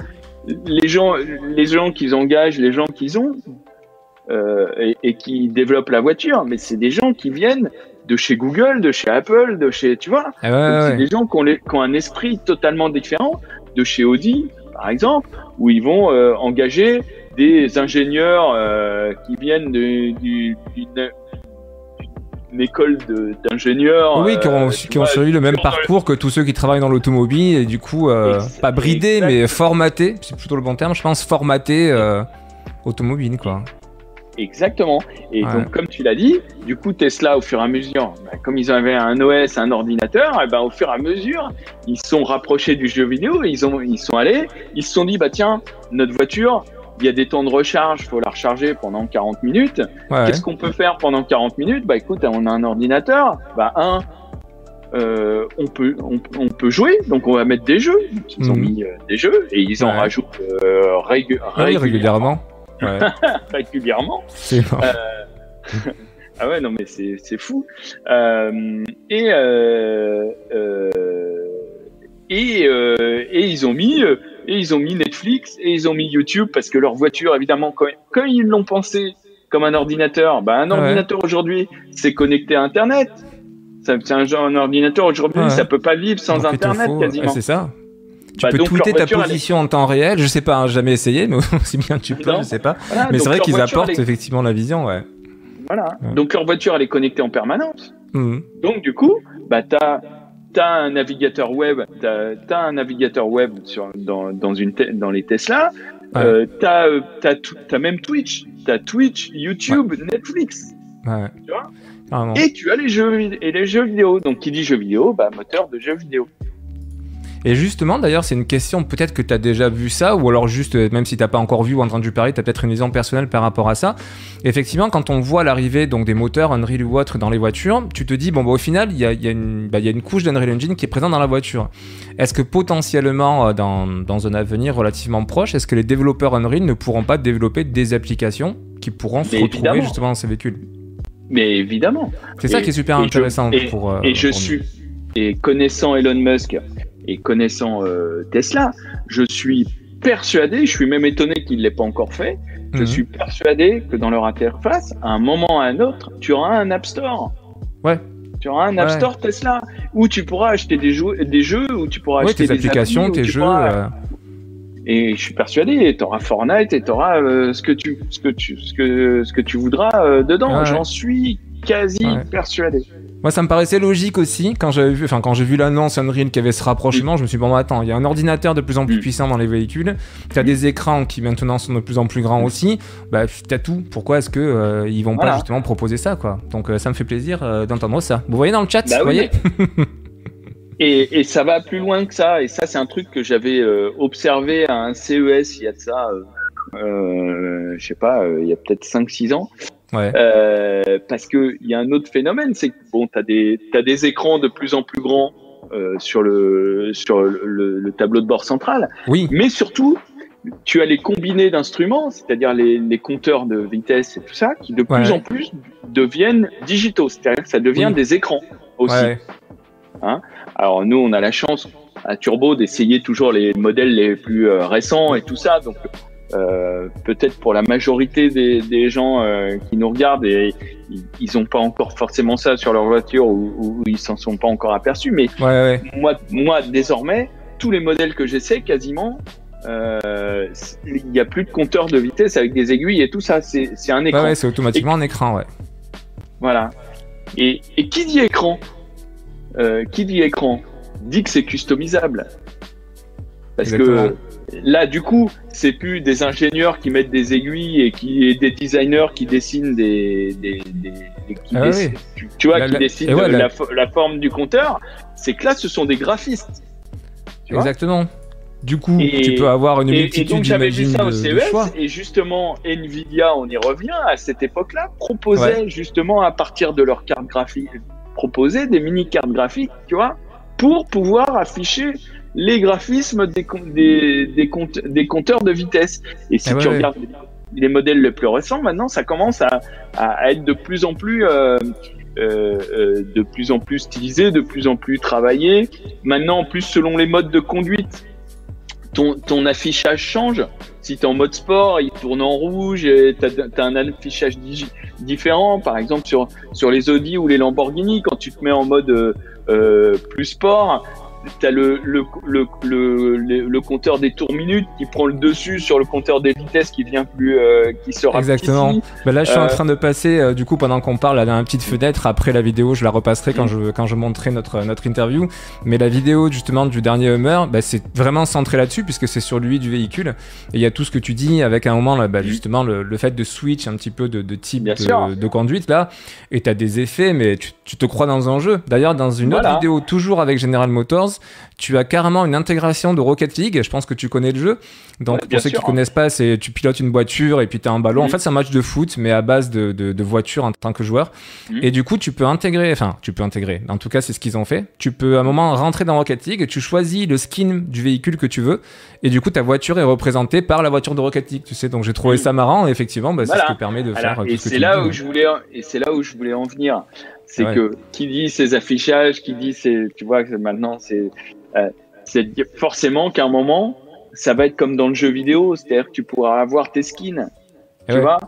les gens les gens qu'ils engagent, les gens qu'ils ont euh, et, et qui développent la voiture, mais c'est des gens qui viennent de chez Google, de chez Apple, de chez, tu vois. Ah c'est des gens qui ont, les, qui ont, un esprit totalement différent de chez Audi, par exemple, où ils vont euh, engager des ingénieurs euh, qui viennent d'une école d'ingénieurs. Oui, qui ont, euh, qui ont suivi le même parcours que tous ceux qui travaillent dans l'automobile et du coup, euh, pas bridés, mais formatés, c'est plutôt le bon terme, je pense, formatés automobile, quoi. Exactement. Et donc, comme tu l'as dit, du coup, Tesla, au fur et à mesure, bah, comme ils avaient un OS, un ordinateur, et ben, au fur et à mesure, ils se sont rapprochés du jeu vidéo, ils, ont, ils sont allés, ils se sont dit, bah tiens, notre voiture, il y a des temps de recharge, il faut la recharger pendant 40 minutes. Qu'est-ce qu'on peut faire pendant 40 minutes? Bah écoute, on a un ordinateur. Bah un, euh, on peut on, peut jouer, donc on va mettre des jeux. Ils ont mhm. mis euh, des jeux et ils en rajoutent euh, régulièrement. régulièrement. C'est ah ouais, non mais c'est fou. et et, et ils ont mis et ils ont mis Netflix et ils ont mis YouTube parce que leur voiture, évidemment, quand, ils l'ont pensé comme un ordinateur, bah, un ordinateur aujourd'hui, c'est connecté à Internet. C'est un un ordinateur aujourd'hui, ça peut pas vivre sans Internet quasiment. c'est ça. Tu bah, peux tweeter ta position en temps réel. Je sais pas, hein, jamais essayé, mais aussi bien tu peux, je sais pas. mais c'est vrai qu'ils apportent effectivement la vision, ouais. Voilà. Donc leur voiture, elle est connectée en permanence. Mmh. Donc du coup, bah t'as tu as un navigateur web, tu as, un navigateur web sur, dans, dans, une dans les Tesla, euh, tu as, as, même Twitch, tu as Twitch, YouTube, Netflix. Ouais. Tu vois? Et tu as les jeux, et les jeux vidéo. Donc, qui dit jeux vidéo, bah, moteur de jeux vidéo. Et justement, d'ailleurs, c'est une question, peut-être que tu as déjà vu ça, ou alors juste, euh, même si tu pas encore vu ou entendu parler, tu as peut-être une vision personnelle par rapport à ça. Effectivement, quand on voit l'arrivée donc des moteurs Unreal ou autres dans les voitures, tu te dis, bon, bah, au final, il y a, y, a bah, y a, une couche d'Unreal Engine qui est présente dans la voiture. Est-ce que potentiellement, euh, dans, dans un avenir relativement proche, est-ce que les développeurs Unreal ne pourront pas développer des applications qui pourront se retrouver justement dans ces véhicules? Mais évidemment. C'est ça qui est super intéressant pour. Euh, et je suis. Et connaissant Elon Musk, et connaissant euh, Tesla, je suis persuadé, je suis même étonné qu'il ne l'ait pas encore fait, je mhm. suis persuadé que dans leur interface, à un moment ou à un autre, tu auras un App Store. Ouais. Tu auras un App Store Tesla où tu pourras acheter des jeux, des jeux où tu pourras acheter tes applications, tes jeux. Euh. Et je suis persuadé, tu auras Fortnite et tu auras euh, ce, que tu, ce, que tu, ce, que, ce que tu voudras dedans. J'en suis quasi persuadé. Moi, ça me paraissait logique aussi quand j'avais vu, enfin quand j'ai vu l'annonce Unreal qui avait ce rapprochement, je me suis dit bon, bah, attends, il y a un ordinateur de plus en plus mm. puissant dans les véhicules, tu as des écrans qui maintenant sont de plus en plus grands aussi, bah t'as tout. Pourquoi est-ce que euh, ils vont pas justement proposer ça, quoi? Donc euh, ça me fait plaisir euh, d'entendre ça. Vous voyez dans le chat, bah vous voyez? Et, et, ça va plus loin que ça. Et ça, c'est un truc que j'avais observé à un CES il y a de ça, je sais pas, il y a peut-être 5-6 ans. Ouais. Euh, parce qu'il y a un autre phénomène, c'est que bon, tu as des, as des écrans de plus en plus grands euh, sur, le, sur le, le, tableau de bord central. Oui. Mais surtout, tu as les combinés d'instruments, c'est-à-dire les, les, compteurs de vitesse et tout ça, qui de plus en plus deviennent digitaux, c'est-à-dire que ça devient des écrans aussi. Ouais. Hein? Alors nous, on a la chance à Turbo d'essayer toujours les modèles les plus euh, récents et tout ça, donc euh, peut-être pour la majorité des, des gens euh, qui nous regardent et ils n'ont pas encore forcément ça sur leur voiture ou, ou ils s'en sont pas encore aperçus. Mais moi, moi, désormais, tous les modèles que j'essaie, quasiment, euh, il n'y a plus de compteur de vitesse avec des aiguilles et tout ça. C'est un écran. Ouais, c'est automatiquement un écran, ouais. Voilà. Et, et qui dit écran? Euh, Qui dit écran? Dit que c'est customisable. Parce que là, du coup, c'est plus des ingénieurs qui mettent des aiguilles et qui des designers qui dessinent des, des, qui ah tu, vois, qui dessinent la, forme du compteur. C'est que là, ce sont des graphistes. Exactement. Du coup, tu peux avoir une multitude Et donc j'avais vu ça au CES et justement Nvidia, on y revient à cette époque-là, proposait justement à partir de leur carte graphique, proposait des mini cartes graphiques, tu vois, pour pouvoir afficher les graphismes des, des, des, des compteurs de vitesse. Et si ah tu regardes les modèles les plus récents, maintenant, ça commence à, à être de plus en plus, euh, euh, euh, de plus en plus stylisé, de plus en plus travaillé. Maintenant, en plus, selon les modes de conduite, ton, ton affichage change. Si tu es en mode sport, il tourne en rouge, tu as, un affichage différent. Par exemple, sur, sur les Audi ou les Lamborghini, quand tu te mets en mode euh, plus sport, tu as le, le, le, le, compteur des tours minutes qui prend le dessus sur le compteur des vitesses qui devient plus euh, qui sera exactement. ben là je suis en euh, train de passer euh, du coup pendant qu'on parle dans une petite fenêtre. Après la vidéo je la repasserai quand je quand je montrerai notre notre interview. Mais la vidéo justement du dernier Hummer bah, c'est vraiment centré là-dessus puisque c'est sur lui du véhicule. Et il y a tout ce que tu dis avec un moment là, bah, justement le, le, fait de switch un petit peu de, de type de, de, conduite là. Et tu as des effets mais tu, tu, te crois dans un jeu. D'ailleurs dans une autre vidéo toujours avec General Motors tu as carrément une intégration de Rocket League. Je pense que tu connais le jeu. Donc, pour ceux qui ne connaissent pas, c'est tu pilotes une voiture et puis tu as un ballon. En mhm. fait, c'est un match de foot, mais à base de, de, voiture en tant que joueur. Mhm. Et du coup, tu peux intégrer, enfin, tu peux intégrer. En tout cas, c'est ce qu'ils ont fait. Tu peux à un moment rentrer dans Rocket League, tu choisis le skin du véhicule que tu veux. Et du coup, ta voiture est représentée par la voiture de Rocket League. Tu sais, donc j'ai trouvé ça marrant. Et effectivement, bah, c'est ce qui permet de faire. Et c'est là où je voulais, et c'est là où je voulais en venir. C'est que qui dit ces affichages, qui dit c'est, tu vois, que maintenant c'est euh, c'est forcément qu'à un moment, ça va être comme dans le jeu vidéo, c'est-à-dire que tu pourras avoir tes skins, tu vois?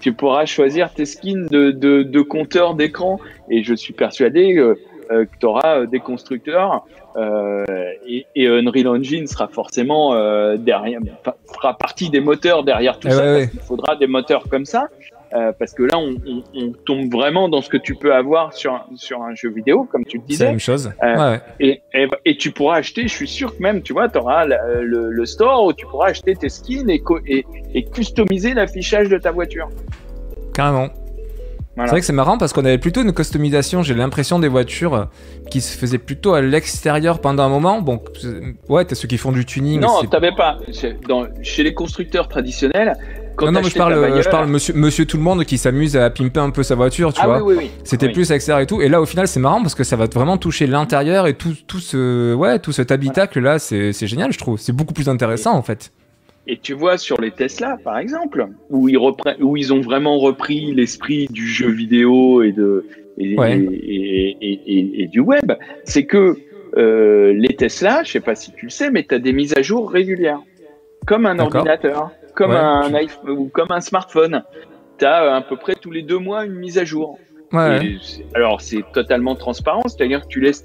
Tu pourras choisir tes skins de, de, de compteur d'écran. Et je suis persuadé euh, que tu auras euh, des constructeurs euh, et, et, Unreal Engine sera forcément euh, derrière, fera partie des moteurs derrière tout ça. Il faudra des moteurs comme ça. Euh, parce que là, on, on, on, tombe vraiment dans ce que tu peux avoir sur un, sur un jeu vidéo, comme tu le disais. C'est la même chose. Euh, et, et, et, tu pourras acheter, je suis sûr que même, tu vois, tu auras le, le, store où tu pourras acheter tes skins et, et, et customiser l'affichage de ta voiture. Carrément. C'est vrai que c'est marrant parce qu'on avait plutôt une customisation, j'ai l'impression, des voitures qui se faisaient plutôt à l'extérieur pendant un moment. Bon, ouais, t'as ceux qui font du tuning. Non, t'avais pas. Dans, chez les constructeurs traditionnels, non, non, mais je parle, je parle monsieur, monsieur tout le monde qui s'amuse à pimper un peu sa voiture, tu ah vois. Oui, oui, oui. C'était plus extérieur et tout. Et là, au final, c'est marrant parce que ça va vraiment toucher l'intérieur et tout, tout ce, ouais, tout cet habitacle là, c'est génial, je trouve. C'est beaucoup plus intéressant en fait. Et tu vois sur les Tesla, par exemple, où ils, où ils ont vraiment repris l'esprit du jeu vidéo et, de, et, et, et, du web, c'est que euh, les Tesla, je sais pas si tu le sais, mais tu as des mises à jour régulières, comme un ordinateur comme un iPhone ou comme un smartphone. Tu as euh, à peu près tous les deux mois une mise à jour. Ouais. alors c'est totalement transparent, c'est-à-dire que tu laisses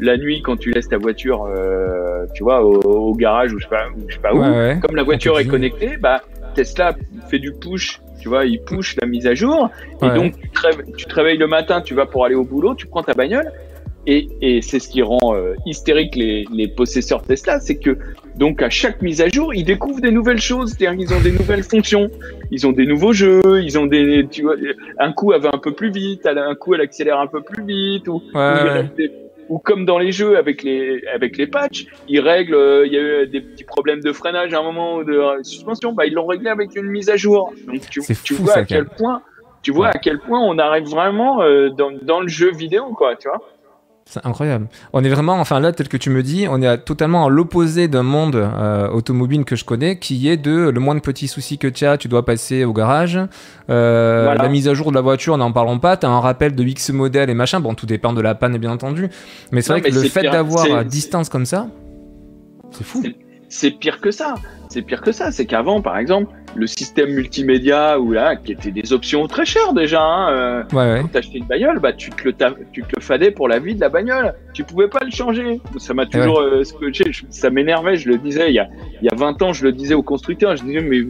la nuit quand tu laisses ta voiture, euh, tu vois, au, garage ou je sais pas, je sais pas où. Comme la voiture est connectée, bah Tesla fait du push, tu vois, il push la mise à jour, et donc tu te, tu te, réveilles le matin, tu vas pour aller au boulot, tu prends ta bagnole, et, et c'est ce qui rend euh, hystérique les, les, possesseurs Tesla, c'est que donc à chaque mise à jour, ils découvrent des nouvelles choses, c'est-à-dire qu'ils ont des nouvelles fonctions, ils ont des nouveaux jeux, ils ont des, tu vois, un coup elle va un peu plus vite, un coup elle accélère un peu plus vite, ou, ou, comme dans les jeux avec les avec les patchs, ils règlent, euh, il y a eu des petits problèmes de freinage à un moment ou de suspension, bah ils l'ont réglé avec une mise à jour. Donc tu, tu vois à quel point, tu vois à quel point on arrive vraiment euh, dans, dans le jeu vidéo, quoi, tu vois. C'est incroyable. On est vraiment, enfin là, tel que tu me dis, on est totalement à l'opposé d'un monde euh, automobile que je connais, qui est de le moins de petits soucis que tu as, tu dois passer au garage. Euh, la mise à jour de la voiture, n'en parlons pas. Tu as un rappel de X modèle et machin. Bon, tout dépend de la panne, bien entendu. Mais c'est vrai que le fait d'avoir à distance comme ça, c'est fou. C'est pire que ça. C'est pire que ça. C'est qu'avant, par exemple, le système multimédia ou là, qui était des options très chères déjà. Hein, euh, ouais, Quand t'achetais une bagnole, bah tu te le tu te le fadais pour la vie de la bagnole. Tu pouvais pas le changer. Ça m'a toujours euh, Ça m'énervait. Je le disais il y a il y a 20 ans, je le disais aux constructeurs. Je disais mais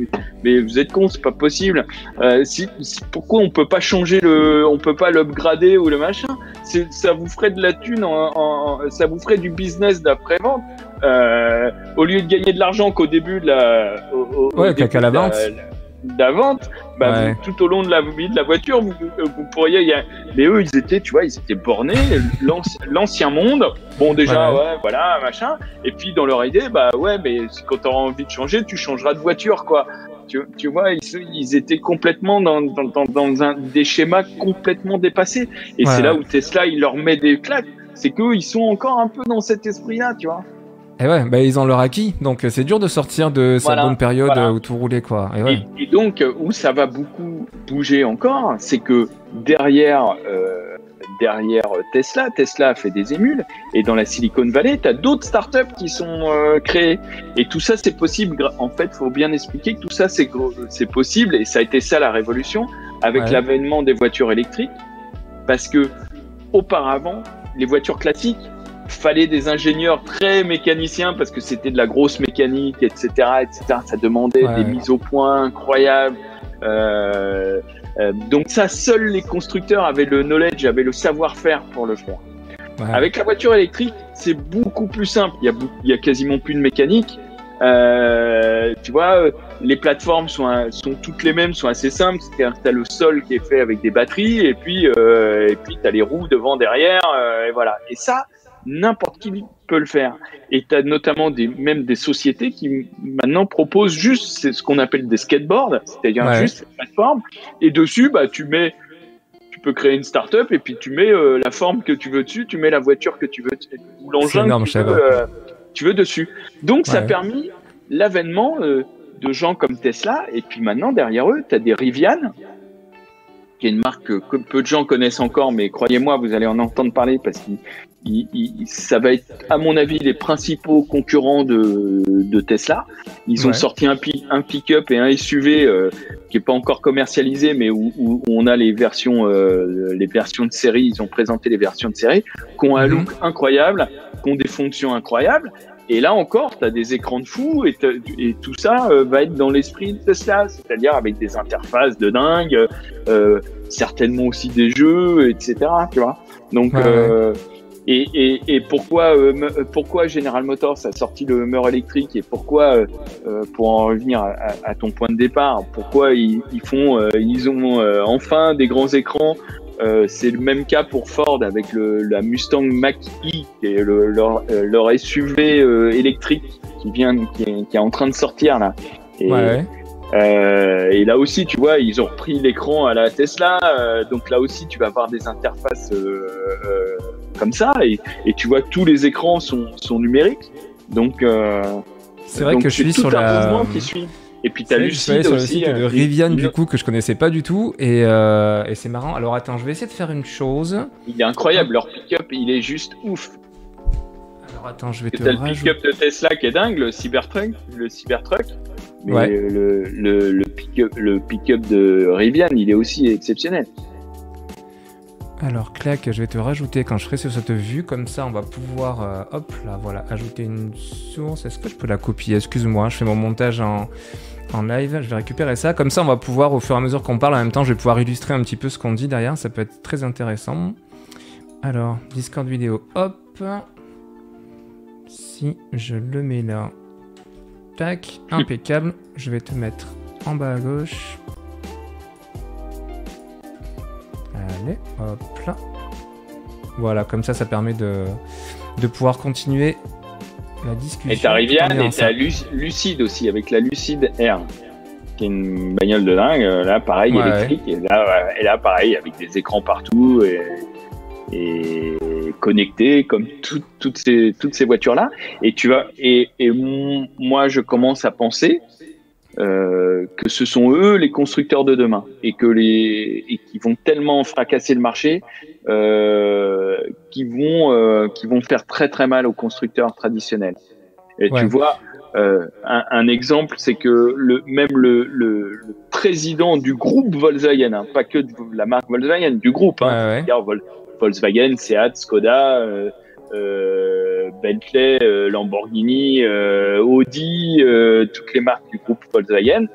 mais vous êtes cons, c'est pas possible. Euh, si, pourquoi on peut pas changer le, on peut pas l'upgrader ou le machin? Ça vous ferait de la thune, en, ça vous ferait du business d'après vente. Euh, au lieu de gagner de l'argent qu'au début de la, au, ouais, la vente. De la vente, bah, tout au long de la vie de la voiture, vous, vous pourriez. Y a... Mais eux, ils étaient, tu vois, ils étaient bornés, l'ancien monde. Bon, déjà, ouais. voilà, machin. Et puis dans leur idée, bah ouais, mais quand tu auras envie de changer, tu changeras de voiture, quoi. Tu, tu vois, ils, ils, étaient complètement dans, dans, dans, dans un, des schémas complètement dépassés. Et c'est là où Tesla, il leur met des claques. C'est qu'eux, ils sont encore un peu dans cet esprit-là, tu vois. Et ouais, bah ils ont leur acquis, donc euh, c'est dur de sortir de cette bonne période où tout roulait quoi. Et, et, donc euh, où ça va beaucoup bouger encore, c'est que derrière euh, derrière Tesla. Tesla fait des émules. Et dans la Silicon Valley, tu as d'autres startups qui sont créées. Et tout ça, c'est possible. En fait, faut bien expliquer que tout ça, c'est possible. Et ça a été ça la révolution avec l'avènement des voitures électriques. Parce que auparavant, les voitures classiques, fallait des ingénieurs très mécaniciens parce que c'était de la grosse mécanique, etc., etc. Ça demandait des mises au point incroyables. Euh, euh, donc ça, seuls les constructeurs avaient le knowledge, avaient le savoir-faire pour le faire. Avec la voiture électrique, c'est beaucoup plus simple. Il y, a, il y a quasiment plus de mécanique. Euh, tu vois, les plateformes sont, sont toutes les mêmes, sont assez simples. C'est-à-dire que tu as le sol qui est fait avec des batteries et puis euh, et puis tu as les roues devant, derrière, euh, et voilà. Et ça, n'importe qui peut le faire. Et tu as notamment des, même des sociétés qui maintenant proposent juste c'est ce qu'on appelle des skateboards, c'est-à-dire juste une plateforme. Et dessus, bah, tu mets, tu peux créer une start-up et puis tu mets euh, la forme que tu veux dessus, tu mets la voiture que tu veux, ou l'engin que tu veux, euh, tu veux, dessus. Donc ça a permis l'avènement euh, de gens comme Tesla. Et puis maintenant, derrière eux, tu as des Rivian, qui est une marque que peu de gens connaissent encore, mais croyez-moi, vous allez en entendre parler parce qu'ils ça va être, à mon avis, les principaux concurrents de, de Tesla. Ils ont sorti un, un pick-up et un SUV euh, qui est pas encore commercialisé, mais où, où, on a les versions, euh, les versions de série. Ils ont présenté les versions de série, qui ont un mhm. look incroyable, qui ont des fonctions incroyables. Et là encore, tu as des écrans de fou et, et tout ça euh, va être dans l'esprit de Tesla, c'est-à-dire avec des interfaces de dingue, euh, certainement aussi des jeux, etc. Tu vois. Donc euh, et, et, et pourquoi, euh, euh, pourquoi General Motors a sorti le Hummer électrique et pourquoi, euh, pour en revenir à, à, ton point de départ, pourquoi ils, ils font, ils ont enfin des grands écrans. C'est le même cas pour Ford avec le, la Mustang Mach-E, qui est le, leur, leur, SUV électrique qui vient, qui est, qui est, en train de sortir là. Et, ouais. Euh, et là aussi, tu vois, ils ont repris l'écran à la Tesla. Euh, donc là aussi, tu vas avoir des interfaces euh, euh comme ça. Et, et, tu vois, tous les écrans sont, sont numériques. Donc, euh, c'est vrai que je suis sur la. Qui suit. Et puis t'as Lucide sur aussi. Le site de Rivian du coup que je connaissais pas du tout et, et c'est marrant. Alors attends, je vais essayer de faire une chose. Il est incroyable, leur pick-up, il est juste ouf. Alors attends, je vais te T'as le pick-up de Tesla qui est dingue, le Cybertruck, le Cybertruck. Mais le, le, le pick-up de Rivian, il est aussi exceptionnel. Alors, clac, je vais te rajouter quand je serai sur cette vue, comme ça on va pouvoir, euh, hop là, voilà, ajouter une source. Est-ce que je peux la copier? Excuse-moi, je fais mon montage en, en, live, je vais récupérer ça. Comme ça on va pouvoir, au fur et à mesure qu'on parle, en même temps je vais pouvoir illustrer un petit peu ce qu'on dit derrière, ça peut être très intéressant. Alors, Discord vidéo, hop. Si je le mets là, Tac, impeccable. Je vais te mettre en bas à gauche. Allez, hop là. Voilà, comme ça, ça permet de, de pouvoir continuer la discussion. Et t'as Rivian et t'as Lucide aussi, avec la Lucide R, qui est une bagnole de dingue. Là, pareil, électrique. Et là, et là, pareil, avec des écrans partout. Et et connecté comme toutes ces toutes ces voitures là et tu vas et, et moi je commence à penser euh, que ce sont eux les constructeurs de demain et que les et qui vont tellement fracasser le marché euh, qui vont euh, qui vont faire très très mal aux constructeurs traditionnels et tu vois euh, un, un, exemple, c'est que le, même le, le, le, président du groupe Volkswagen, hein, pas que de la marque Volkswagen, du groupe, hein, ouais, ouais. Volkswagen, Seat, Skoda, euh, Bentley, euh, Lamborghini, Audi, toutes les marques du groupe Volkswagen,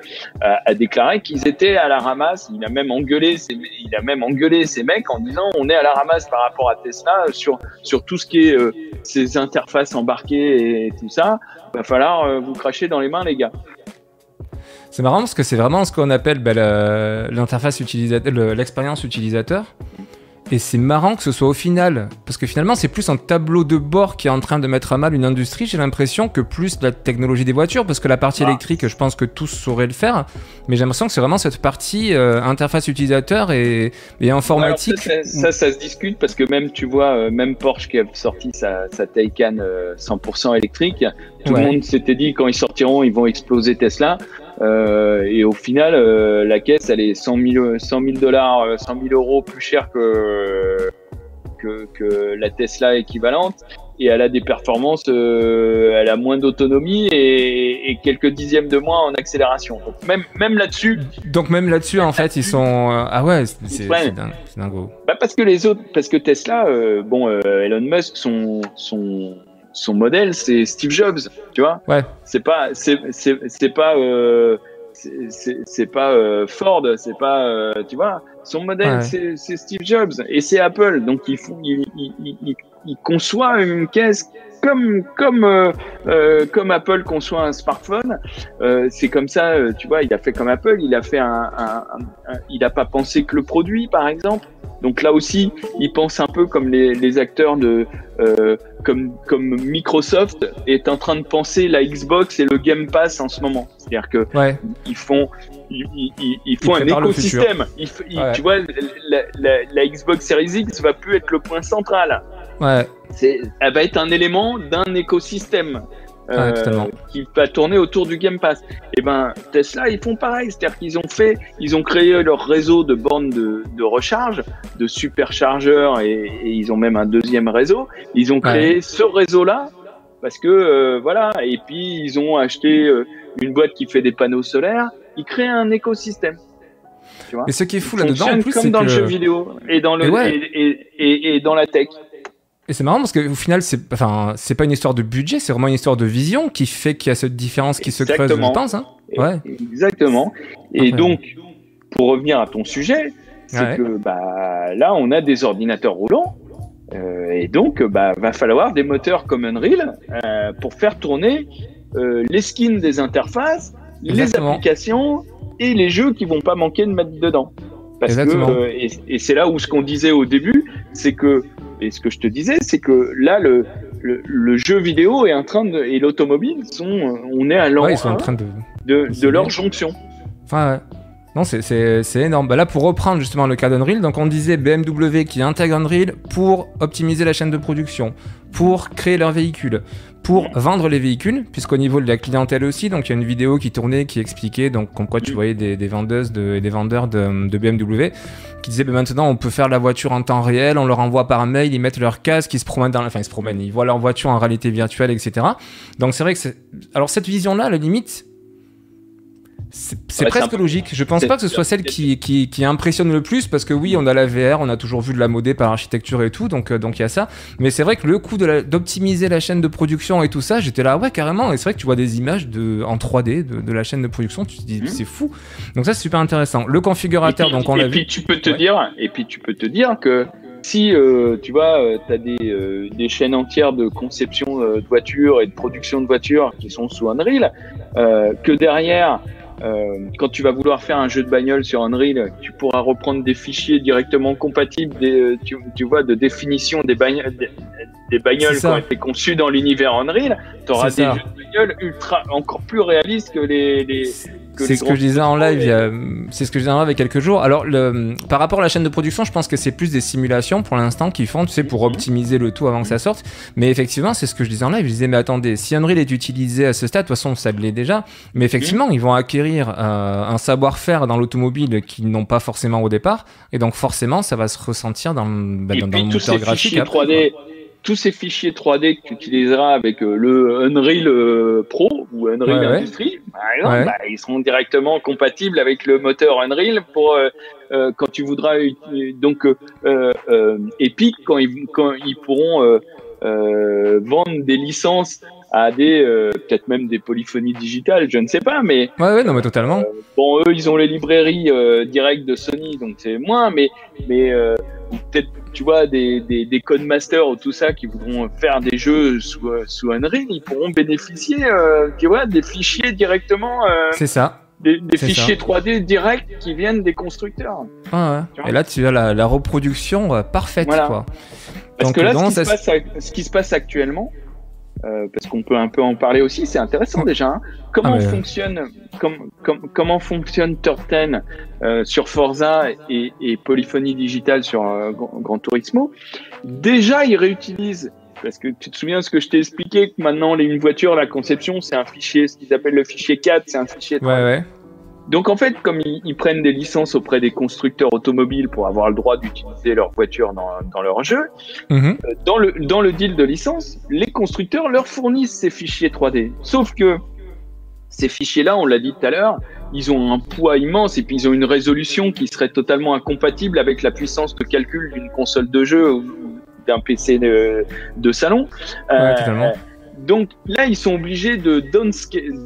a déclaré qu'ils étaient à la ramasse. Il a même engueulé, ses, il a même engueulé ces mecs en disant on est à la ramasse par rapport à Tesla sur sur tout ce qui est ces interfaces embarquées et tout ça. Va falloir vous cracher dans les mains, les gars. C'est marrant parce que c'est vraiment ce qu'on appelle ben, l'interface utilisateur, l'expérience utilisateur. Et c'est marrant que ce soit au final, parce que finalement c'est plus un tableau de bord qui est en train de mettre à mal une industrie, j'ai l'impression, que plus la technologie des voitures, parce que la partie ah. électrique, je pense que tous sauraient le faire, mais j'ai l'impression que c'est vraiment cette partie euh, interface utilisateur et, informatique. ça, ça, se discute, parce que même, tu vois, euh, même Porsche qui a sorti sa, sa Taycan 100% euh, électrique, tout le monde s'était dit quand ils sortiront, ils vont exploser Tesla. Euh, et au final, euh, la caisse, elle est 100 000, 100 000 dollars, 100 000 euros plus cher que, que, que la Tesla équivalente et elle a des performances, euh, elle a moins d'autonomie et, et, quelques dixièmes de moins en accélération. Donc même, même là-dessus. Donc même là-dessus, en fait, ils sont. Euh, ah ouais, c'est dingue. Bah parce que les autres, parce que Tesla, euh, bon, euh, Elon Musk, son, son, son modèle, c'est Steve Jobs, tu vois. Ouais. C'est pas, c'est, c'est, pas. c'est pas Ford, c'est pas, tu vois, son modèle c'est Steve Jobs et c'est Apple, donc ils font, ils, ils, il conçoit une caisse comme comme euh, euh, comme Apple conçoit un smartphone. Euh, c'est comme ça, euh, tu vois. Il a fait comme Apple. Il a fait un, un, un, il n'a pas pensé que le produit, par exemple. Donc là aussi, il pense un peu comme les, les acteurs de euh, comme comme Microsoft est en train de penser la Xbox et le Game Pass en ce moment. C'est-à-dire que ouais. ils font ils, ils, ils font un écosystème. Ouais. Tu vois, la, la, la Xbox Series X va plus être le point central. Ouais. Elle va être un élément d'un écosystème. Euh, qui va tourner autour du Game Pass. Et eh ben Tesla, ils font pareil, c'est-à-dire qu'ils ont fait, ils ont créé leur réseau de bornes de, de recharge, de superchargeurs et, et, ils ont même un deuxième réseau. Ils ont créé ouais. ce réseau-là parce que euh, voilà. Et puis ils ont acheté euh, une boîte qui fait des panneaux solaires. Ils créent un écosystème. Tu vois? Mais ce qui est fou là-dedans, en plus, comme dans que... le jeu vidéo et dans le et, ouais. et, et, et dans la tech. Et c'est marrant parce qu'au final, c'est enfin, c'est pas une histoire de budget, c'est vraiment une histoire de vision qui fait qu'il y a cette différence qui Exactement. se creuse, je pense. Hein ouais. Exactement. Et donc, pour revenir à ton sujet, c'est ouais. que bah, là, on a des ordinateurs roulants. Euh, et donc, bah, va falloir des moteurs comme Unreal euh, pour faire tourner euh, les skins des interfaces, Exactement. les applications et les jeux qui vont pas manquer de mettre dedans. Parce Exactement. que, et, et c'est là où ce qu'on disait au début, c'est que et ce que je te disais, c'est que là, le, le, le, jeu vidéo est en train de, et l'automobile sont, on est à ouais, train de, de, de leur jonction. Enfin. Non, c'est énorme. Bah là, pour reprendre justement le cas d'Unreal, donc on disait BMW qui intègre Unreal pour optimiser la chaîne de production, pour créer leur véhicule, pour vendre les véhicules, puisqu'au niveau de la clientèle aussi, donc il y a une vidéo qui tournait qui expliquait, donc comme quoi tu voyais des, vendeuses de, des vendeurs de, BMW qui disaient bah, maintenant on peut faire la voiture en temps réel, on leur envoie par mail, ils mettent leur casque, ils se promènent dans, enfin ils se promènent, ils voient leur voiture en réalité virtuelle, etc. Donc c'est vrai que alors cette vision-là, à la limite, c'est ouais, presque logique. Je pense pas que ce soit celle qui, qui, qui, impressionne le plus parce que oui, on a la VR, on a toujours vu de la modée par architecture et tout, donc euh, donc il y a ça. Mais c'est vrai que le coup d'optimiser la, la, chaîne de production et tout ça, j'étais là ouais carrément. Et c'est vrai que tu vois des images de en 3D de, de la chaîne de production, tu te dis mmh. c'est fou. Donc ça c'est super intéressant. Le configurateur, puis, donc on l'a vu. Et puis tu peux te ouais. dire, et puis tu peux te dire que si euh, tu vois, euh, tu as des, euh, des, chaînes entières de conception de voitures et de production de voitures qui sont sous Unreal, euh, que derrière, euh, quand tu vas vouloir faire un jeu de bagnole sur Unreal, tu pourras reprendre des fichiers directement compatibles, des, tu, tu vois, de définition des, bagnoles, des, des bagnoles qui ont été conçues dans l'univers Unreal. Tu auras des ça. jeux de bagnole ultra, encore plus réalistes que les, les c'est ce que je disais en live, et... c'est ce que je disais en live il y a quelques jours. Alors, le, par rapport à la chaîne de production, je pense que c'est plus des simulations pour l'instant qu'ils font, tu sais, pour optimiser le tout avant que ça sorte. Mais effectivement, c'est ce que je disais en live. Je disais, mais attendez, si Unreal est utilisé à ce stade, de toute façon, ça l'est déjà. Mais effectivement, ils vont acquérir euh, un savoir-faire dans l'automobile qu'ils n'ont pas forcément au départ. Et donc, forcément, ça va se ressentir dans, bah, dans, dans le moteur graphique. Après, 3D, tous ces fichiers 3D que tu utiliseras avec euh, le Unreal euh, Pro ou Unreal ouais, Industry, par exemple, ouais. bah, ils seront directement compatibles avec le moteur Unreal pour euh, euh quand tu voudras. Donc, euh, Epic, quand ils, quand ils pourront vendre des licences à des peut-être même des polyphonies digitales, je ne sais pas, mais ouais, ouais non mais totalement. bon, eux, ils ont les librairies directes de Sony, donc c'est moins, mais mais peut-être tu vois, des, des, des codemasters ou tout ça qui voudront faire des jeux sous, sous Unreal, ils pourront bénéficier, euh, tu vois, des fichiers directement. Euh, c'est ça. Des, des fichiers ça. 3D directs qui viennent des constructeurs. Ah ouais. Et là, tu as la, la reproduction euh, parfaite, voilà. quoi. Parce Donc, que là, ce, qui ça... passe, ce qui se passe actuellement, euh, parce qu'on peut un peu en parler aussi, c'est intéressant déjà. Hein. Comment ah, mais... fonctionne com, com, comment fonctionne Turten euh, sur Forza et, et, Polyphonie Digitale sur euh, Gran Turismo? Déjà, ils réutilisent parce que tu te souviens ce que je t'ai expliqué que maintenant une voiture, la conception, c'est un fichier, ce qu'ils appellent le fichier 4, c'est un fichier. Ouais, ouais. Donc en fait, comme ils, prennent des licences auprès des constructeurs automobiles pour avoir le droit d'utiliser leur voiture dans, dans leur jeu, mhm. euh, dans, le, dans le deal de licence, les constructeurs leur fournissent ces fichiers 3D. Sauf que ces fichiers-là, on l'a dit tout à l'heure, ils ont un poids immense et puis ils ont une résolution qui serait totalement incompatible avec la puissance de calcul d'une console de jeu ou d'un PC de, de salon. Ouais, euh, totalement. Donc là, ils sont obligés de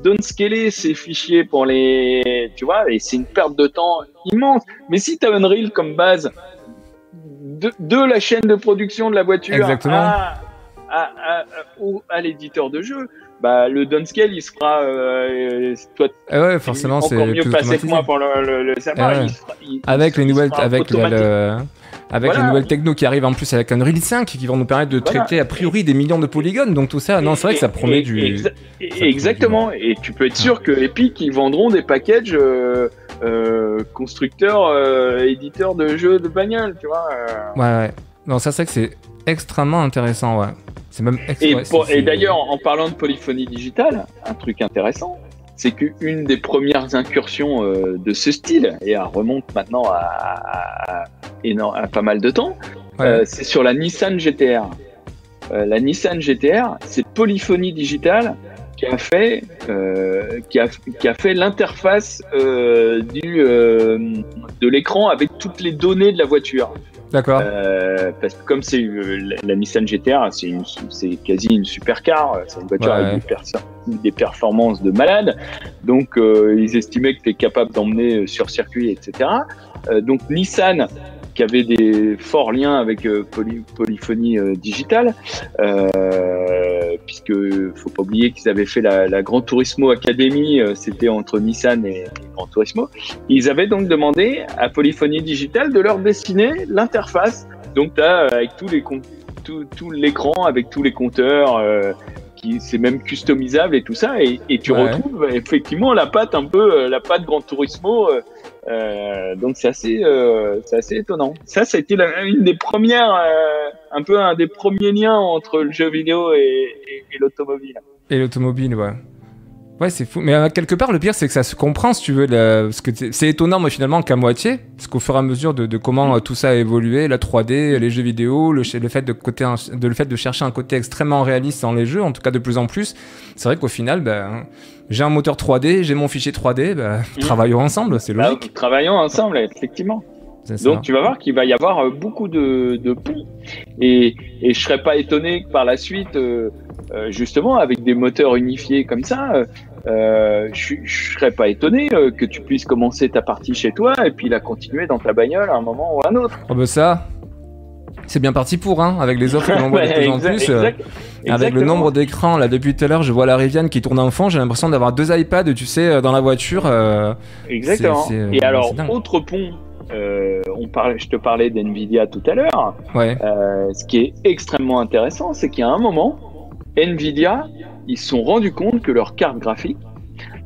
downscaler ces fichiers pour les. Tu vois, et c'est une perte de temps immense. Mais si tu as Unreal comme base de, la chaîne de production de la voiture À, à, l'éditeur de jeu, bah, le downscale, il sera. Euh, toi, ah ouais, forcément, c'est mieux passé que moi pour le, le. Ah avec les nouvelles. Avec le avec les nouvelles techno qui arrivent en plus avec Unreal 5 qui vont nous permettre de traiter a priori des millions de polygones. Donc tout ça, non, c'est vrai que ça promet du. exactement. Et tu peux être sûr que Epic ils vendront des packages euh, euh, constructeurs, euh, éditeurs de jeux de bagnole, tu vois. Ouais, ouais. Non, ça c'est que c'est extrêmement intéressant, ouais. C'est même Et, et d'ailleurs, en parlant de polyphonie digitale, un truc intéressant, c'est qu'une des premières incursions de ce style, et elle remonte maintenant à, à pas mal de temps, euh, c'est sur la Nissan GTR. Euh, la Nissan GTR, c'est Polyphonie Digitale qui a fait, euh, qui a, qui a fait l'interface du de l'écran avec toutes les données de la voiture. D'accord. parce que comme c'est la, Nissan GTR, c'est quasi une supercar, c'est une voiture avec des, performances de malade. Donc ils estimaient que tu es capable d'emmener sur circuit, etc. donc Nissan qui avait des forts liens avec euh, polyphonie euh, digitale, euh, puisque faut pas oublier qu'ils avaient fait la, la Gran Turismo Academy, c'était entre Nissan et, Gran Turismo. Ils avaient donc demandé à Polyphonie Digitale de leur dessiner l'interface. Donc tu as avec tous les tout, tout l'écran avec tous les compteurs qui c'est même customisable et tout ça et, et tu retrouves effectivement la patte un peu la patte Gran Turismo euh, donc c'est assez, euh, c'est assez étonnant. Ça, ça a été une des premières, euh, un peu un des premiers liens entre le jeu vidéo et l'automobile. Et l'automobile, ouais. Ouais, c'est fou. Mais euh, quelque part, le pire, c'est que ça se comprend, si tu veux. Parce que c'est étonnant, mais finalement, qu'à moitié. Parce qu'au fur et à mesure de, de comment euh, tout ça a évolué, la 3D, les jeux vidéo, le, le, fait de côté, de, le fait de chercher un côté extrêmement réaliste dans les jeux, en tout cas de plus en plus, c'est vrai qu'au final, ben, j'ai un moteur 3D, j'ai mon fichier 3D, ben, mmh. travaillons ensemble, c'est bah, logique. travaillons ensemble, effectivement. Donc tu vas voir qu'il va y avoir euh, beaucoup de, de ponts. Et, et je serais pas étonné que par la suite... Euh, justement, avec des moteurs unifiés comme ça, euh, je, je serais pas étonné euh, que tu puisses commencer ta partie chez toi et puis la continuer dans ta bagnole à un moment ou à un autre. Oh bah ça, c'est bien parti pour, hein, avec les offres qu'on voit de plus en plus. avec le nombre d'écrans, là, depuis tout à l'heure, je vois la Rivian qui tourne en fond, j'ai l'impression d'avoir deux iPads, tu sais, dans la voiture. Exactement. et alors, autre pont, on parlait, je te parlais d'NVIDIA tout à l'heure. Ouais. ce qui est extrêmement intéressant, c'est qu'il y a un moment, Nvidia, ils se sont rendus compte que leurs cartes graphiques,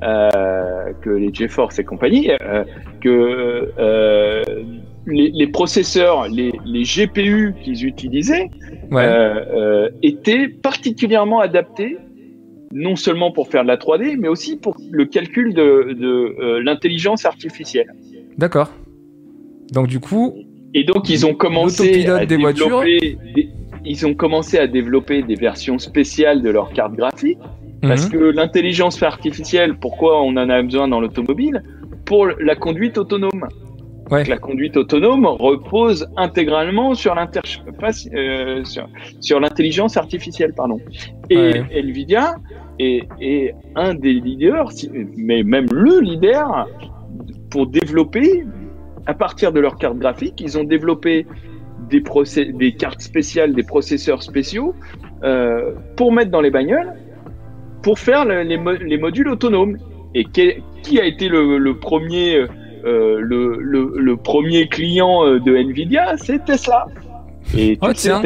euh, que les GeForce et compagnie, euh, que euh, les, processeurs, les, GPU qu'ils utilisaient étaient particulièrement adaptés non seulement pour faire de la 3D, mais aussi pour le calcul de, l'intelligence artificielle. D'accord. Donc du coup, et donc ils ont commencé à des développer des, ils ont commencé à développer des versions spéciales de leurs cartes graphiques. Parce mhm. que l'intelligence artificielle, pourquoi on en a besoin dans l'automobile? Pour la conduite autonome. La conduite autonome repose intégralement sur euh, sur, l'intelligence artificielle, pardon. Et Nvidia est, est, un des leaders, mais même le leader, pour développer à partir de leurs cartes graphiques. Ils ont développé des, des cartes spéciales, des processeurs spéciaux euh, pour mettre dans les bagnoles, pour faire les, les, modules autonomes. Et qui a été le, premier, euh, le, le, premier client euh, de Nvidia? C'est Tesla. Et oh, Tesla.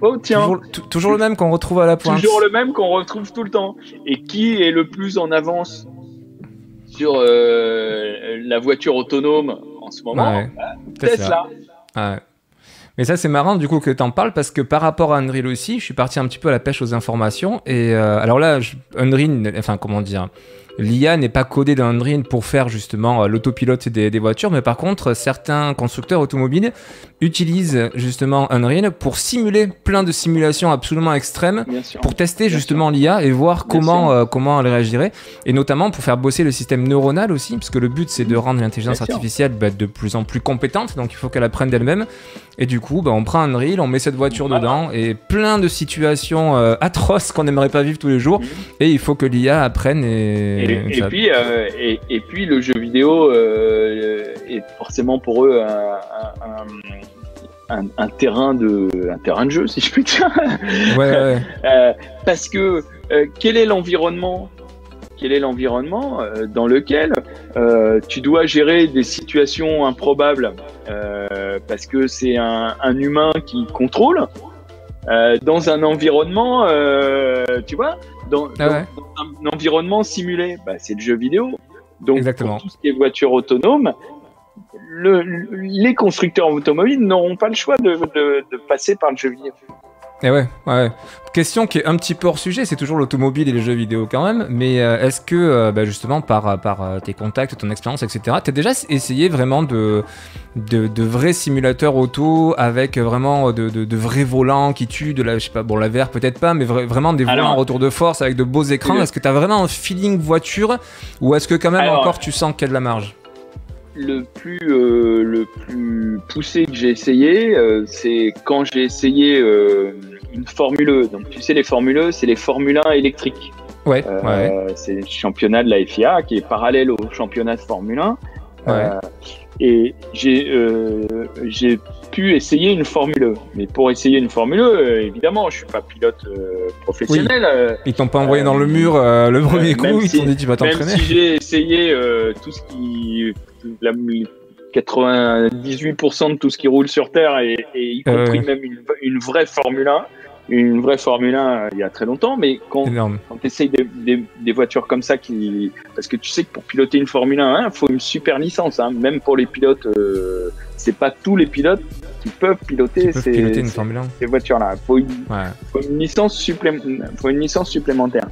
Oh tiens. Toujours, le même qu'on retrouve à la pointe. Toujours le même qu'on retrouve tout le temps. Et qui est le plus en avance sur la voiture autonome en ce moment bah, Tesla. Tesla. Mais ça, c'est marrant du coup que tu en parles parce que par rapport à Unreal aussi, je suis parti un petit peu à la pêche aux informations. Et euh, alors là, Unreal, enfin, comment dire l'IA n'est pas codée dans Unreal pour faire justement l'autopilote des, des, voitures, mais par contre, certains constructeurs automobiles utilisent justement Unreal pour simuler plein de simulations absolument extrêmes, pour tester justement l'IA et voir comment, comment elle réagirait, et notamment pour faire bosser le système neuronal aussi, parce que le but c'est de rendre l'intelligence artificielle bah, de plus en plus compétente, donc il faut qu'elle apprenne d'elle-même. Et du coup, bah, on prend Unreal, on met cette voiture dedans, et plein de situations euh, atroces qu'on n'aimerait pas vivre tous les jours, et il faut que l'IA apprenne. Et, et, puis, euh, et, puis, le jeu vidéo euh, est forcément pour eux un, un, terrain de, un terrain de jeu, si je puis dire. Ouais, ouais. parce que quel est l'environnement quel est l'environnement euh, dans lequel euh, tu dois gérer des situations improbables euh, parce que c'est un, humain qui contrôle dans un environnement, tu vois, dans, ah un, environnement simulé. Bah, c'est le jeu vidéo. Donc Exactement. tout ce qui est voiture autonome, les constructeurs automobiles n'auront pas le choix de, de passer par le jeu vidéo. Et eh ouais, ouais. Question qui est un petit peu hors sujet, c'est toujours l'automobile et les jeux vidéo quand même, mais euh, est-ce que euh, bah, justement par, par euh, tes contacts, ton expérience, etc., tu as déjà essayé vraiment de, de, vrais simulateurs auto avec vraiment de, de, vrais volants qui tuent, de la, je sais pas, bon la VR peut-être pas, mais vraiment des volants en retour de force avec de beaux écrans? Est-ce que tu as vraiment un feeling voiture ou est-ce que quand même encore tu sens qu'il y a de la marge? Le plus, euh, le plus poussé que j'ai essayé, euh, c'est quand j'ai essayé euh, une Formule E. Donc, tu sais, les Formule E, c'est les Formule 1 électriques. Ouais, C'est le championnat de la FIA qui est parallèle au championnat de Formule 1. et j'ai pu essayer une Formule E. Mais pour essayer une Formule E, évidemment, je suis pas pilote professionnel. Ils t'ont pas envoyé dans le mur le premier coup, ils t'ont dit tu vas t'entraîner. Même si j'ai essayé tout ce qui la, 98% de tout ce qui roule sur Terre, et, y compris même une, vraie Formule 1, une vraie Formule 1 euh, il y a très longtemps, mais quand, quand tu essayes des, voitures comme ça, qui, parce que tu sais que pour piloter une Formule 1, il hein, faut une super licence, hein, même pour les pilotes, euh, c'est pas tous les pilotes qui peuvent piloter, ces, voitures-là. Il faut, une, licence faut une licence supplémentaire.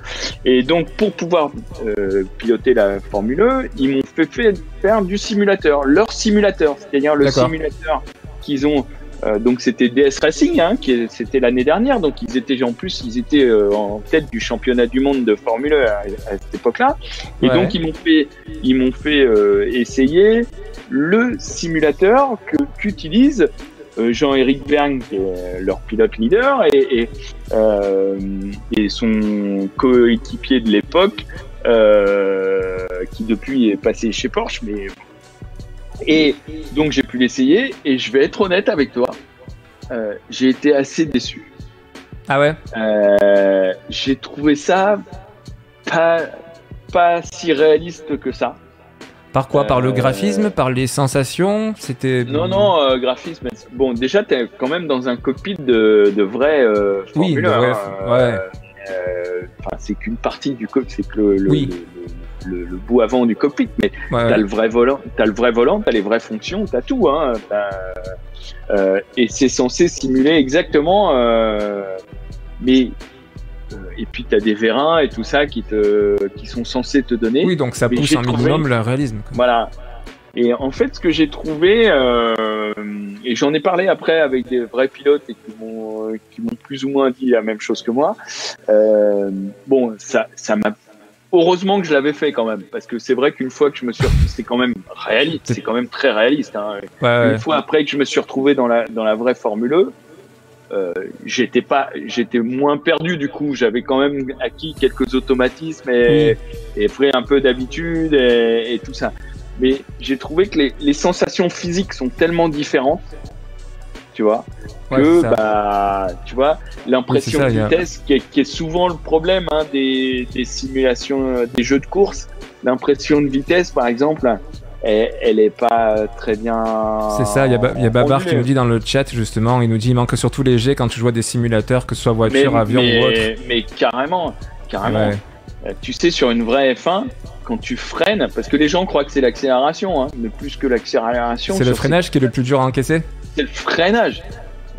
Et donc, pour pouvoir euh, piloter la Formule 1, ils m'ont fait faire du simulateur, leur simulateur, c'est-à-dire le simulateur qu'ils ont euh, donc c'était DS Racing, hein, qui c'était l'année dernière. Donc ils étaient en plus, ils étaient euh, en tête du championnat du monde de Formule 1 à, cette époque-là. Et donc ils m'ont fait, ils m'ont fait euh, essayer le simulateur que qu'utilise Jean-Éric Verne, qui est leur pilote leader, et, et, et son coéquipier de l'époque, qui depuis est passé chez Porsche, mais et donc j'ai pu l'essayer et je vais être honnête avec toi, euh, j'ai été assez déçu. Ah ouais? Euh, J'ai trouvé ça pas, pas si réaliste que ça. Par quoi? Par le euh, graphisme? Par les sensations? C'était non non graphisme. Bon déjà t'es quand même dans un cockpit de, de vrai oui, de vrai, hein. ouais. c'est qu'une partie du cockpit, c'est que le, oui le, bout avant du cockpit, mais t'as le vrai volant, t'as le vrai volant, t'as les vraies fonctions, t'as tout, hein, euh, et c'est censé simuler exactement, euh, mais euh, et puis t'as des vérins et tout ça qui te, qui sont censés te donner. Oui, donc ça pousse un minimum le réalisme. Voilà. Et en fait, ce que j'ai trouvé, et j'en ai parlé après avec des vrais pilotes et qui m'ont, qui m'ont plus ou moins dit la même chose que moi. bon, ça, ça m'a heureusement que je l'avais fait quand même, parce que c'est vrai qu'une fois que je me suis, c'est quand même réaliste, c'est quand même très réaliste. Hein. une fois après que je me suis retrouvé dans la dans la vraie Formule E, euh, j'étais pas, j'étais moins perdu du coup. J'avais quand même acquis quelques automatismes et, et pris un peu d'habitude et, et, tout ça. Mais j'ai trouvé que les, les sensations physiques sont tellement différentes tu vois. que, bah, tu vois, l'impression de vitesse, qui, est, souvent le problème hein, des, simulations, euh, des jeux de course. L'impression de vitesse, par exemple, elle, est pas très bien. C'est ça, il y a, Babar qui nous dit dans le chat, justement, il nous dit il manque surtout les jets quand tu joues des simulateurs, que ce soit voiture, avion ou autre. Mais carrément, carrément. Euh, tu sais, sur une vraie F1, quand tu freines, parce que les gens croient que c'est l'accélération, hein, mais plus que l'accélération. C'est le freinage qui est le plus dur à encaisser? C'est le freinage.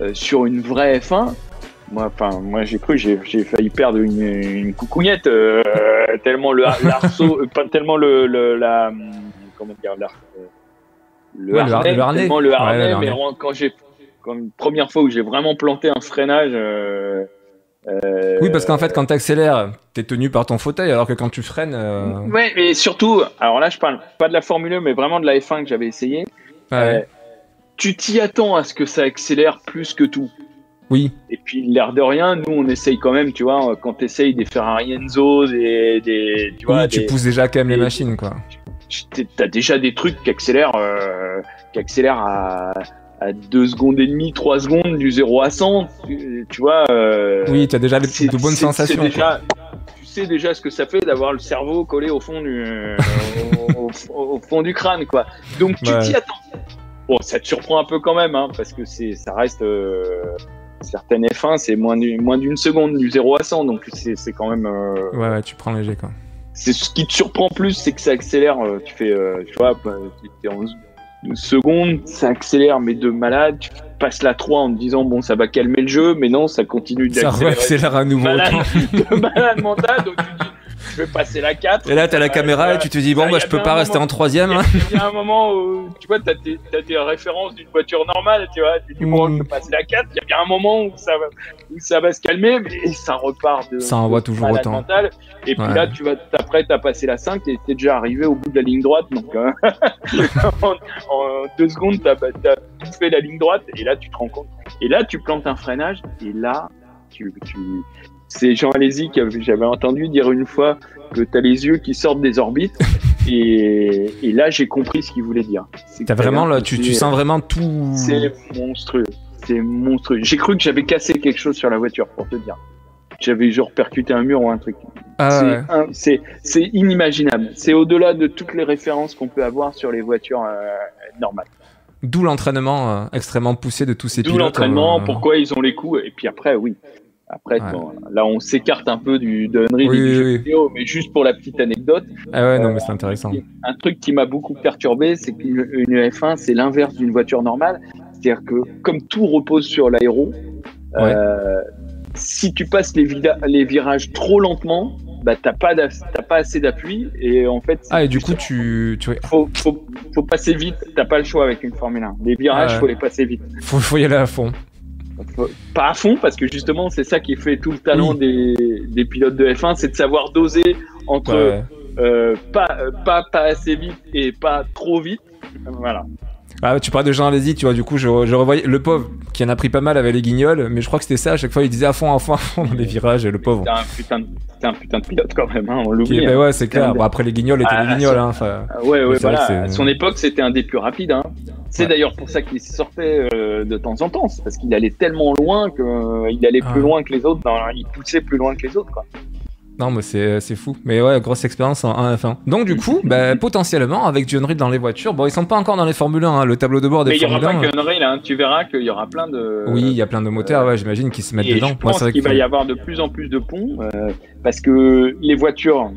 Euh, sur une vraie F1, moi, enfin, moi j'ai cru, j'ai, failli perdre une, une coucougnette euh, tellement le l'arceau, pas tellement le, le la comment dire l'ar, le, harnais, le harnais, tellement le harnais, mais quand j'ai comme première fois où j'ai vraiment planté un freinage. Euh, euh, oui, parce qu'en fait, quand tu accélères, tu es tenu par ton fauteuil, alors que quand tu freines. Euh... Ouais, mais surtout, alors là, je parle pas de la Formule 1, mais vraiment de la F1 que j'avais essayé. Euh, tu t'y attends à ce que ça accélère plus que tout. Oui. Et puis, l'air de rien, nous, on essaye quand même, tu vois, quand tu essayes des Ferrari Enzo, des. des tu vois, oui, tu pousses déjà quand même les machines, quoi. Tu as déjà des trucs qui accélèrent, euh, qui accélèrent à à 2 secondes et demie, 3 secondes du 0 à 100, tu, vois. Euh, oui, tu as déjà de bonnes sensations. Déjà, tu sais déjà ce que ça fait d'avoir le cerveau collé au fond du, euh, au, fond du crâne, quoi. Donc tu t'y attends. Bon, ça te surprend un peu quand même, hein, parce que c'est, ça reste. Euh, certaines F1, c'est moins, moins d'une seconde du 0 à 100, donc c'est, c'est quand même. Euh, ouais, ouais, tu prends léger, quoi. C'est ce qui te surprend plus, c'est que ça accélère. Tu fais, tu vois, tu es en seconde, ça accélère, mais de malade. Tu passes la 3 en te disant, bon, ça va calmer le jeu, mais non, ça continue d'accélérer. Ça accélère à nouveau. Malade, de malade mental, donc tu dis, je vais passer la 4. Et là, tu as la caméra et tu te dis, bon, bah, je peux pas rester en troisième. Hein. Il y a un moment où, tu vois, tu as, des références d'une voiture normale, tu vois. Tu dis, bon, je peux passer la 4. Il y a bien un moment où ça va, où ça va se calmer, mais ça repart de. Ça envoie toujours autant. Mental. Et puis là, tu vas t'apprêter à passer la 5 et t'es déjà arrivé au bout de la ligne droite. Donc, hein. en, deux secondes, tu as, tout fait la ligne droite et là, tu te rends compte. Et là, tu plantes un freinage et là, tu, tu, c'est Jean Alési que j'avais entendu dire une fois que tu as les yeux qui sortent des orbites. Et, et là, j'ai compris ce qu'il voulait dire. As vraiment, là, tu, tu, sens vraiment tout. C'est monstrueux. C'est monstrueux. J'ai cru que j'avais cassé quelque chose sur la voiture, pour te dire. J'avais genre percuté un mur ou un truc. Ah c'est inimaginable. C'est au-delà de toutes les références qu'on peut avoir sur les voitures euh, normales. D'où l'entraînement euh, extrêmement poussé de tous ces pilotes. D'où l'entraînement, euh, pourquoi ils ont les coups. Et puis après, oui, après, là, on s'écarte un peu du, de Unreal du jeu vidéo, mais juste pour la petite anecdote. Ah ouais, non, mais c'est intéressant. Un truc qui m'a beaucoup perturbé, c'est qu'une F1, c'est l'inverse d'une voiture normale. C'est-à-dire que, comme tout repose sur l'aéro, euh, si tu passes les, les virages trop lentement, bah, t'as pas, pas assez d'appui et en fait. Ah, et du coup, tu. tu... Faut, faut, faut, passer vite, t'as pas le choix avec une Formule 1. Les virages, faut les passer vite. Faut, faut y aller à fond pas à fond, parce que justement, c'est ça qui fait tout le talent des, des, pilotes de F1, c'est de savoir doser entre euh, pas, pas, pas assez vite et pas trop vite. Voilà. Ah, tu parles de Jean Alési, tu vois, du coup, je, je, revoyais le pauvre qui en a pris pas mal avec les guignols, mais je crois que c'était ça, à chaque fois il disait à fond, à fond, à fond dans les virages, et le pauvre. C'était un, un, putain de pilote quand même, hein, on l'oublie. Hein. ouais, c'est clair. Bon, après, les guignols étaient ah, les guignols. Hein, ouais, ouais, voilà. À son époque, c'était un des plus rapides. Hein. C'est d'ailleurs pour ça qu'il sortait euh, de temps en temps, parce qu'il allait tellement loin qu'il euh, allait plus loin que les autres, il poussait plus loin que les autres, quoi. Non, mais c'est fou. Mais ouais, grosse expérience en 1 F1. Donc, du coup, bah, potentiellement, avec du Unreal dans les voitures, bon, ils sont pas encore dans les Formule 1, hein, le tableau de bord des Formule 1. Mais il n'y aura pas qu'Unreal, hein, tu verras qu'il y aura plein de. Oui, il y a plein de moteurs, ouais, j'imagine, qui se mettent dedans. Je pense qu'il va y avoir de plus en plus de ponts, euh, parce que les voitures,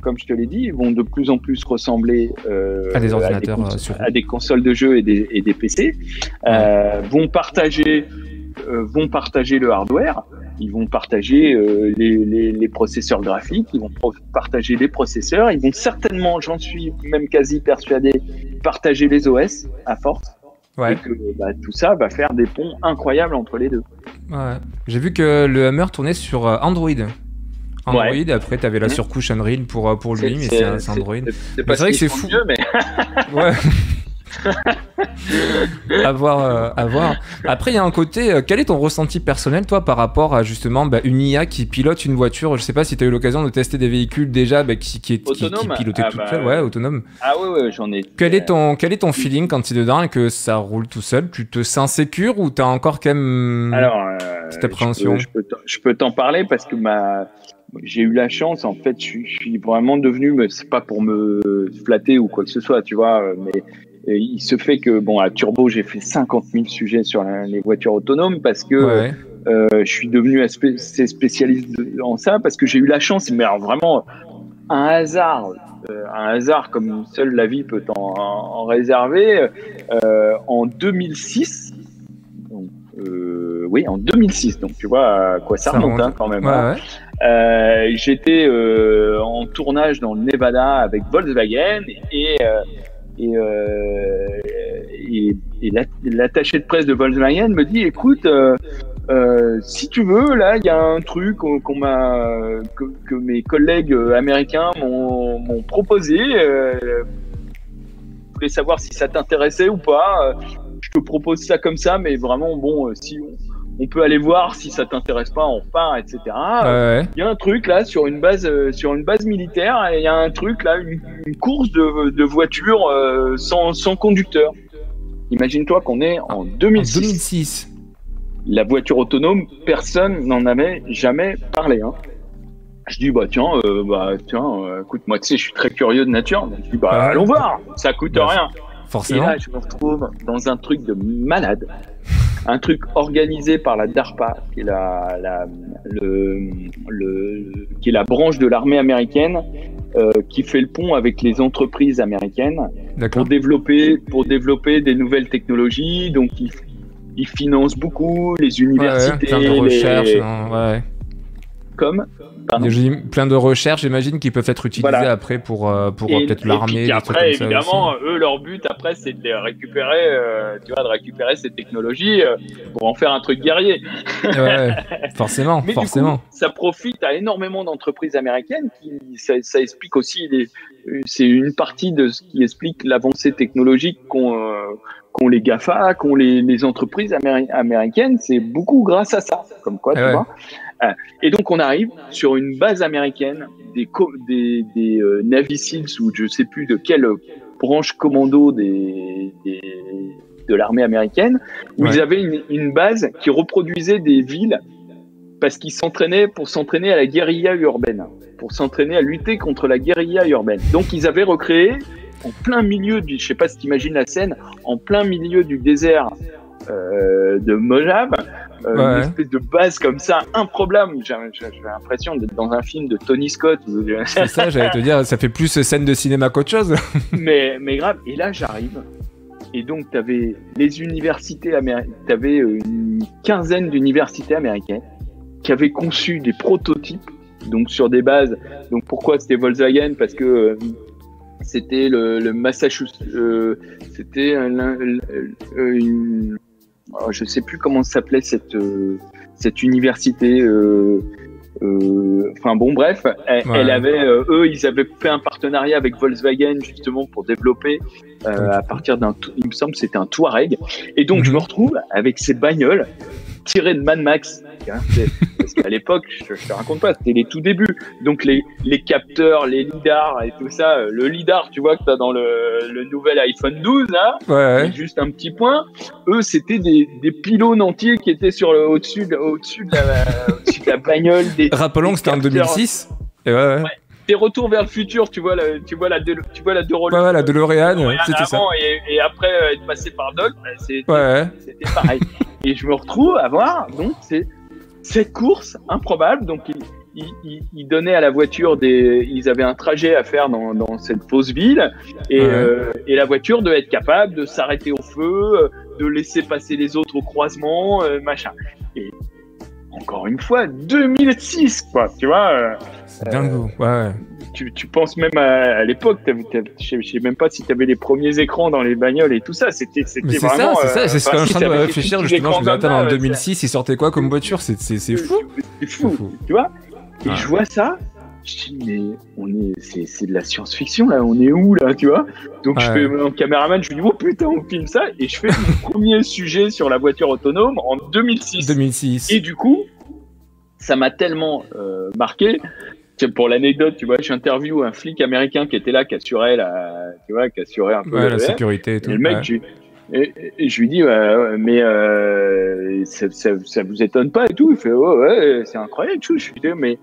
comme je te l'ai dit, vont de plus en plus ressembler euh, à des ordinateurs, euh, à des, consoles de jeux et des, et des PC, vont partager. vont partager le hardware ils vont partager euh, les, les, les, processeurs graphiques, ils vont partager les processeurs, ils vont certainement, j'en suis même quasi persuadé, partager les OS à force. Ouais. Et que bah, tout ça va faire des ponts incroyables entre les deux. Ouais. J'ai vu que le Hammer tournait sur euh, Android. Android, après tu avais la mmh. surcouche Unreal pour, euh, pour lui, mais c'est Android. C'est vrai que c'est fou. mais... ouais. à voir, euh, à voir. Après, il y a un côté. Euh, quel est ton ressenti personnel, toi, par rapport à justement bah, une IA qui pilote une voiture? Je sais pas si tu as eu l'occasion de tester des véhicules déjà bah, qui, qui, qui, qui, pilotaient ah, tout bah, seul. Ouais, autonome. Ah ouais, ouais j'en ai. Quel est ton, quel est ton feeling quand tu es dedans et que ça roule tout seul? Tu te sens sécure ou tu as encore quand même Alors, euh, cette appréhension? Je peux t'en parler parce que ma j'ai eu la chance, en fait, je suis, vraiment devenu, mais c'est pas pour me flatter ou quoi que ce soit, tu vois, mais il se fait que, bon, à Turbo, j'ai fait 50 000 sujets sur les voitures autonomes parce que euh, je suis devenu assez spécialiste en ça, parce que j'ai eu la chance, mais alors vraiment, un hasard, euh, un hasard comme seule la vie peut en, en réserver, euh, en 2006, donc, oui, en 2006, donc tu vois à quoi ça, remonte hein, quand même. Hein. j'étais en tournage dans le Nevada avec Volkswagen et et, et, et l'attaché de presse de Volkswagen me dit écoute euh, si tu veux, là, il y a un truc qu'on m'a, que, que, mes collègues américains m'ont proposé. Euh, je voulais savoir si ça t'intéressait ou pas. Je te propose ça comme ça, mais vraiment, bon, euh, si on, peut aller voir si ça t'intéresse pas, on repart, etc. Il y a un truc là sur une base, euh, sur une base militaire, il y a un truc là, une, course de, de voitures sans, sans conducteur. Imagine-toi qu'on est en 2006. En 2006 la voiture autonome, personne n'en avait jamais parlé. Hein. Je dis bah tiens, euh, bah tiens, euh, écoute moi tu sais, je suis très curieux de nature, donc je dis bah allons voir, ça coûte rien. Forcément. Et là je me retrouve dans un truc de malade, un truc organisé par la DARPA, qui est la, la le, le, qui est la branche de l'armée américaine, euh, qui fait le pont avec les entreprises américaines pour développer pour développer des nouvelles technologies. Donc ils, ils financent beaucoup les universités, plein de recherches, ouais. comme plein de recherches, j'imagine, qui peuvent être utilisées après pour, euh, pour euh, peut-être l'armée. Après, évidemment, eux, leur but, après, c'est de les récupérer, euh, tu vois, de récupérer ces technologies pour en faire un truc guerrier. ouais, forcément, forcément. ça profite à énormément d'entreprises américaines qui, ça, ça explique aussi, c'est une partie de ce qui explique l'avancée technologique qu'on qu'ont les GAFA, qu'ont les, les entreprises américaines, c'est beaucoup grâce à ça. Comme quoi, tu vois. Euh, et donc, on arrive sur une base américaine des, des, des euh, Navy Seals ou je sais plus de quelle branche commando des, des de l'armée américaine, où ils avaient une, une, base qui reproduisait des villes parce qu'ils s'entraînaient pour s'entraîner à la guérilla urbaine, pour s'entraîner à lutter contre la guérilla urbaine. Donc ils avaient recréé en plein milieu du, je sais pas si tu imagines la scène, en plein milieu du désert euh, de Mojave, euh, une espèce de base comme ça, improbable. J'ai l'impression d'être dans un film de Tony Scott. C'est ça, j'allais te dire, ça fait plus scène de cinéma qu'autre chose. mais, mais grave. Et là, j'arrive. Et donc, tu avais les universités américaines, tu avais une quinzaine d'universités américaines qui avaient conçu des prototypes, donc sur des bases. Donc, pourquoi c'était Volkswagen? Parce que euh, c'était le, le, Massachusetts, euh, c'était euh, une, oh, je sais plus comment s'appelait cette euh, cette université. Euh, euh, enfin bon, bref, elle, avait, eux, ils avaient fait un partenariat avec Volkswagen justement pour développer à partir d'un, il me semble, c'était un Touareg. Et donc je mhm. me retrouve avec ces bagnoles tirées de Mad Max Hein, parce qu'à l'époque, je, te raconte pas, c'était les tout débuts. Donc les, les capteurs, les lidars et tout ça. Euh, le lidar, tu vois que t'as dans le, le nouvel iPhone 12 là, ouais, juste un petit point. Eux, c'était des, des pylônes entiers qui étaient sur le au-dessus de, au-dessus de la, de bagnole. Des, Rappelons que c'était en 2006. Et ouais, ouais. Des retours vers le futur, tu vois la, tu vois la, tu vois la DeLorean. Ouais, la DeLorean, c'était ça. Et, et, après euh, être passé par Doc, bah, c'était, ouais. pareil. et je me retrouve à voir, donc c'est cette course improbable. Donc, ils, donnaient à la voiture des. Ils avaient un trajet à faire dans, dans cette fausse ville. Et, euh, et, la voiture devait être capable de s'arrêter au feu, de laisser passer les autres au croisement, euh, machin. Et encore une fois, 2006, quoi, tu vois. Euh, c'est dingue, ouais. Tu, tu, penses même à, l'époque, je sais même pas si tu avais les premiers écrans dans les bagnoles et tout ça. C'était vraiment. C'est ça, c'est ce que je suis en train de réfléchir justement. Je me attends, en 2006, il sortait quoi comme voiture? C'est fou. C'est fou, tu vois? Et je vois ça, je dis, mais on est, c'est, de la science-fiction là, on est où là, tu vois? Donc je fais mon caméraman, je lui dis, oh putain, on filme ça, et je fais mon premier sujet sur la voiture autonome en 2006. 2006. Et du coup, ça m'a tellement euh, marqué. Pour l'anecdote, tu vois, j'interview un flic américain qui était là, qui assurait la, tu vois, qui assurait un peu la sécurité et tout. Et le mec, je, et, je lui dis, ouais, mais euh, ça, ça, ça, vous étonne pas et tout? Il fait, oh, ouais, c'est incroyable. Je lui dis,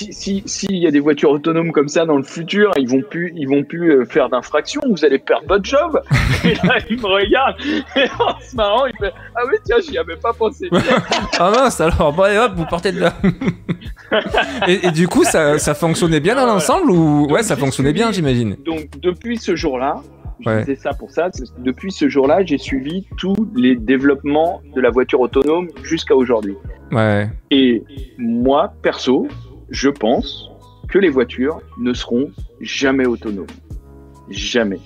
mais si s'il si, y a des voitures autonomes comme ça dans le futur, ils vont plus, ils vont plus euh, faire d'infraction, vous allez perdre votre job. et là, il me regarde, et en se marrant, il fait Ah oui, tiens, j'y avais pas pensé. ah mince, alors, bon, hop, vous partez de là. et, du coup, ça, ça fonctionnait bien dans l'ensemble ou Ouais, ça fonctionnait bien, j'imagine? Donc, depuis ce jour-là, je disais ça pour ça. Depuis ce jour-là, j'ai suivi tous les développements de la voiture autonome jusqu'à aujourd'hui. Ouais. Et moi, perso, je pense que les voitures ne seront jamais autonomes. Jamais.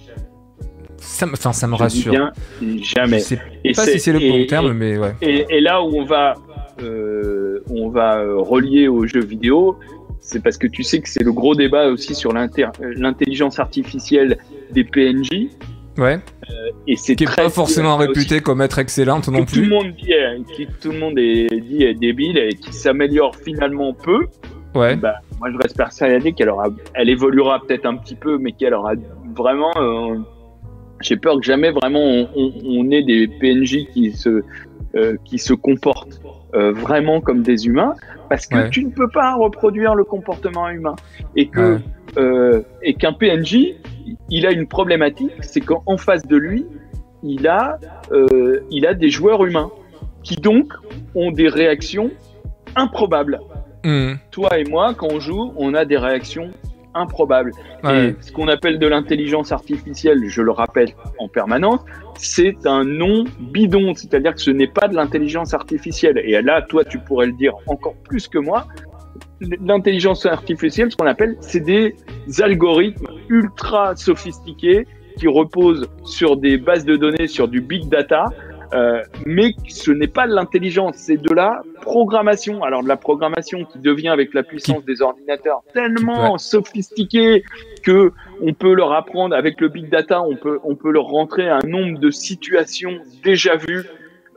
Ça, me, ça me rassure. Bien, jamais. Je sais pas si c'est le bon terme, mais ouais. Et, là où on va, euh, on va euh, relier aux jeux vidéo, c'est parce que tu sais que c'est le gros débat aussi sur l'intelligence artificielle des PNJ. Ouais. Euh, et c'est qui n'est pas forcément réputé comme être excellente non plus. Tout le monde dit, qui tout le monde est dit est débile et qui s'améliore finalement peu. Ouais. Bah, moi, je reste persuadé qu'elle aura, elle évoluera peut-être un petit peu, mais qu'elle aura vraiment. Euh, j'ai peur que jamais vraiment on, ait des PNJ qui se euh, qui se comportent euh, vraiment comme des humains, parce que tu ne peux pas reproduire le comportement humain et que et qu'un PNJ, il a une problématique, c'est qu'en face de lui, il a il a des joueurs humains qui donc ont des réactions improbables. Hmm. Toi et moi, quand on joue, on a des réactions improbables. Et ce qu'on appelle de l'intelligence artificielle, je le rappelle en permanence, c'est un nom bidon, c'est-à-dire que ce n'est pas de l'intelligence artificielle. Et là, toi, tu pourrais le dire encore plus que moi. L'intelligence artificielle, ce qu'on appelle, c'est des algorithmes ultra sophistiqués qui reposent sur des bases de données, sur du big data, euh, mais ce n'est pas de l'intelligence, c'est de la programmation. Alors de la programmation qui devient avec la puissance des ordinateurs tellement sophistiquée que on peut leur apprendre avec le big data, on peut on peut leur rentrer un nombre de situations déjà vues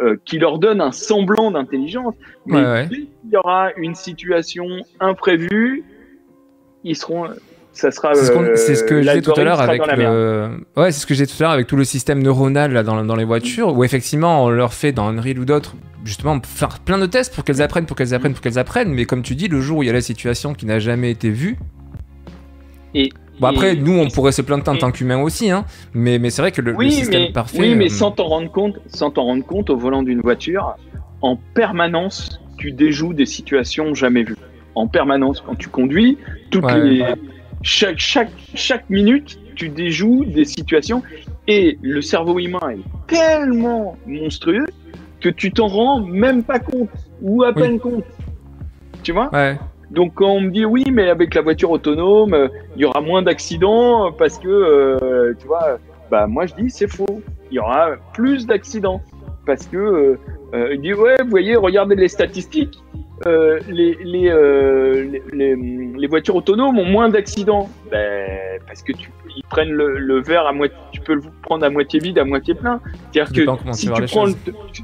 euh, qui leur donne un semblant d'intelligence. Mais dès qu'il y aura une situation imprévue, ils seront ça sera. C'est ce, que euh, j'ai tout à l'heure avec le... ouais, c'est ce que j'ai tout à l'heure avec tout le système neuronal là, dans, dans les voitures, où effectivement on leur fait dans Unreal ou d'autres justement faire plein de tests pour qu'elles apprennent, pour qu'elles apprennent, pour qu'elles apprennent. Mais comme tu dis, le jour où il y a la situation qui n'a jamais été vue. Et, bon après, nous, on pourrait se plaindre en tant qu'humain aussi, hein. Mais, mais c'est vrai que le, système parfait. Oui, mais euh, sans t'en rendre compte, sans t'en rendre compte, au volant d'une voiture, en permanence, tu déjoues des situations jamais vues. En permanence, quand tu conduis, toutes les chaque, chaque, chaque minute, tu déjoues des situations et le cerveau humain est tellement monstrueux que tu t'en rends même pas compte ou à peine compte. Tu vois? Ouais. Donc quand on me dit oui, mais avec la voiture autonome, il y aura moins d'accidents parce que, euh, tu vois, bah moi je dis c'est faux. Il y aura plus d'accidents parce que euh, euh, il dit ouais, vous voyez, regardez les statistiques. Euh, les, les, euh, les, les, voitures autonomes ont moins d'accidents ben, Parce que tu, ils prennent le, le, verre à moitié, tu peux le prendre à moitié vide, à moitié plein. C'est-à-dire que si tu, prends le,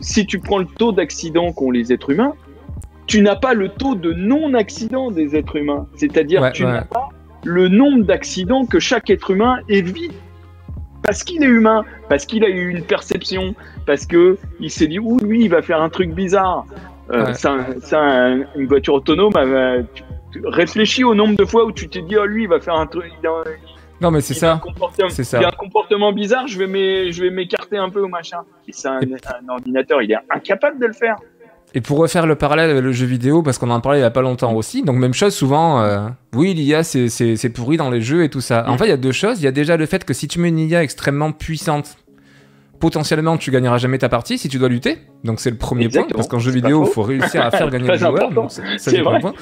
si tu prends le taux d'accidents qu'ont les êtres humains, tu n'as pas le taux de non-accident des êtres humains. C'est-à-dire que tu n'as pas le nombre d'accidents que chaque être humain évite parce qu'il est humain, parce qu'il a eu une perception, parce que il s'est dit ouh lui il va faire un truc bizarre. Euh, c'est une voiture autonome. Réfléchis au nombre de fois où tu t'es dit, oh, lui, il va faire un truc. Non, mais c'est ça. C'est ça. Il y a un comportement bizarre, je vais m'écarter un peu au machin. Et c'est un, ordinateur, il est incapable de le faire. Et pour refaire le parallèle avec le jeu vidéo, parce qu'on en parlait il y a pas longtemps aussi, donc même chose souvent, euh, oui, l'IA c'est pourri dans les jeux et tout ça. En mm. fait, il y a deux choses. Il y a déjà le fait que si tu mets une IA extrêmement puissante, potentiellement tu gagneras jamais ta partie si tu dois lutter. Donc c'est le premier point, parce qu'en jeu vidéo, il faut réussir à faire gagner le joueur. c'est vrai. Point.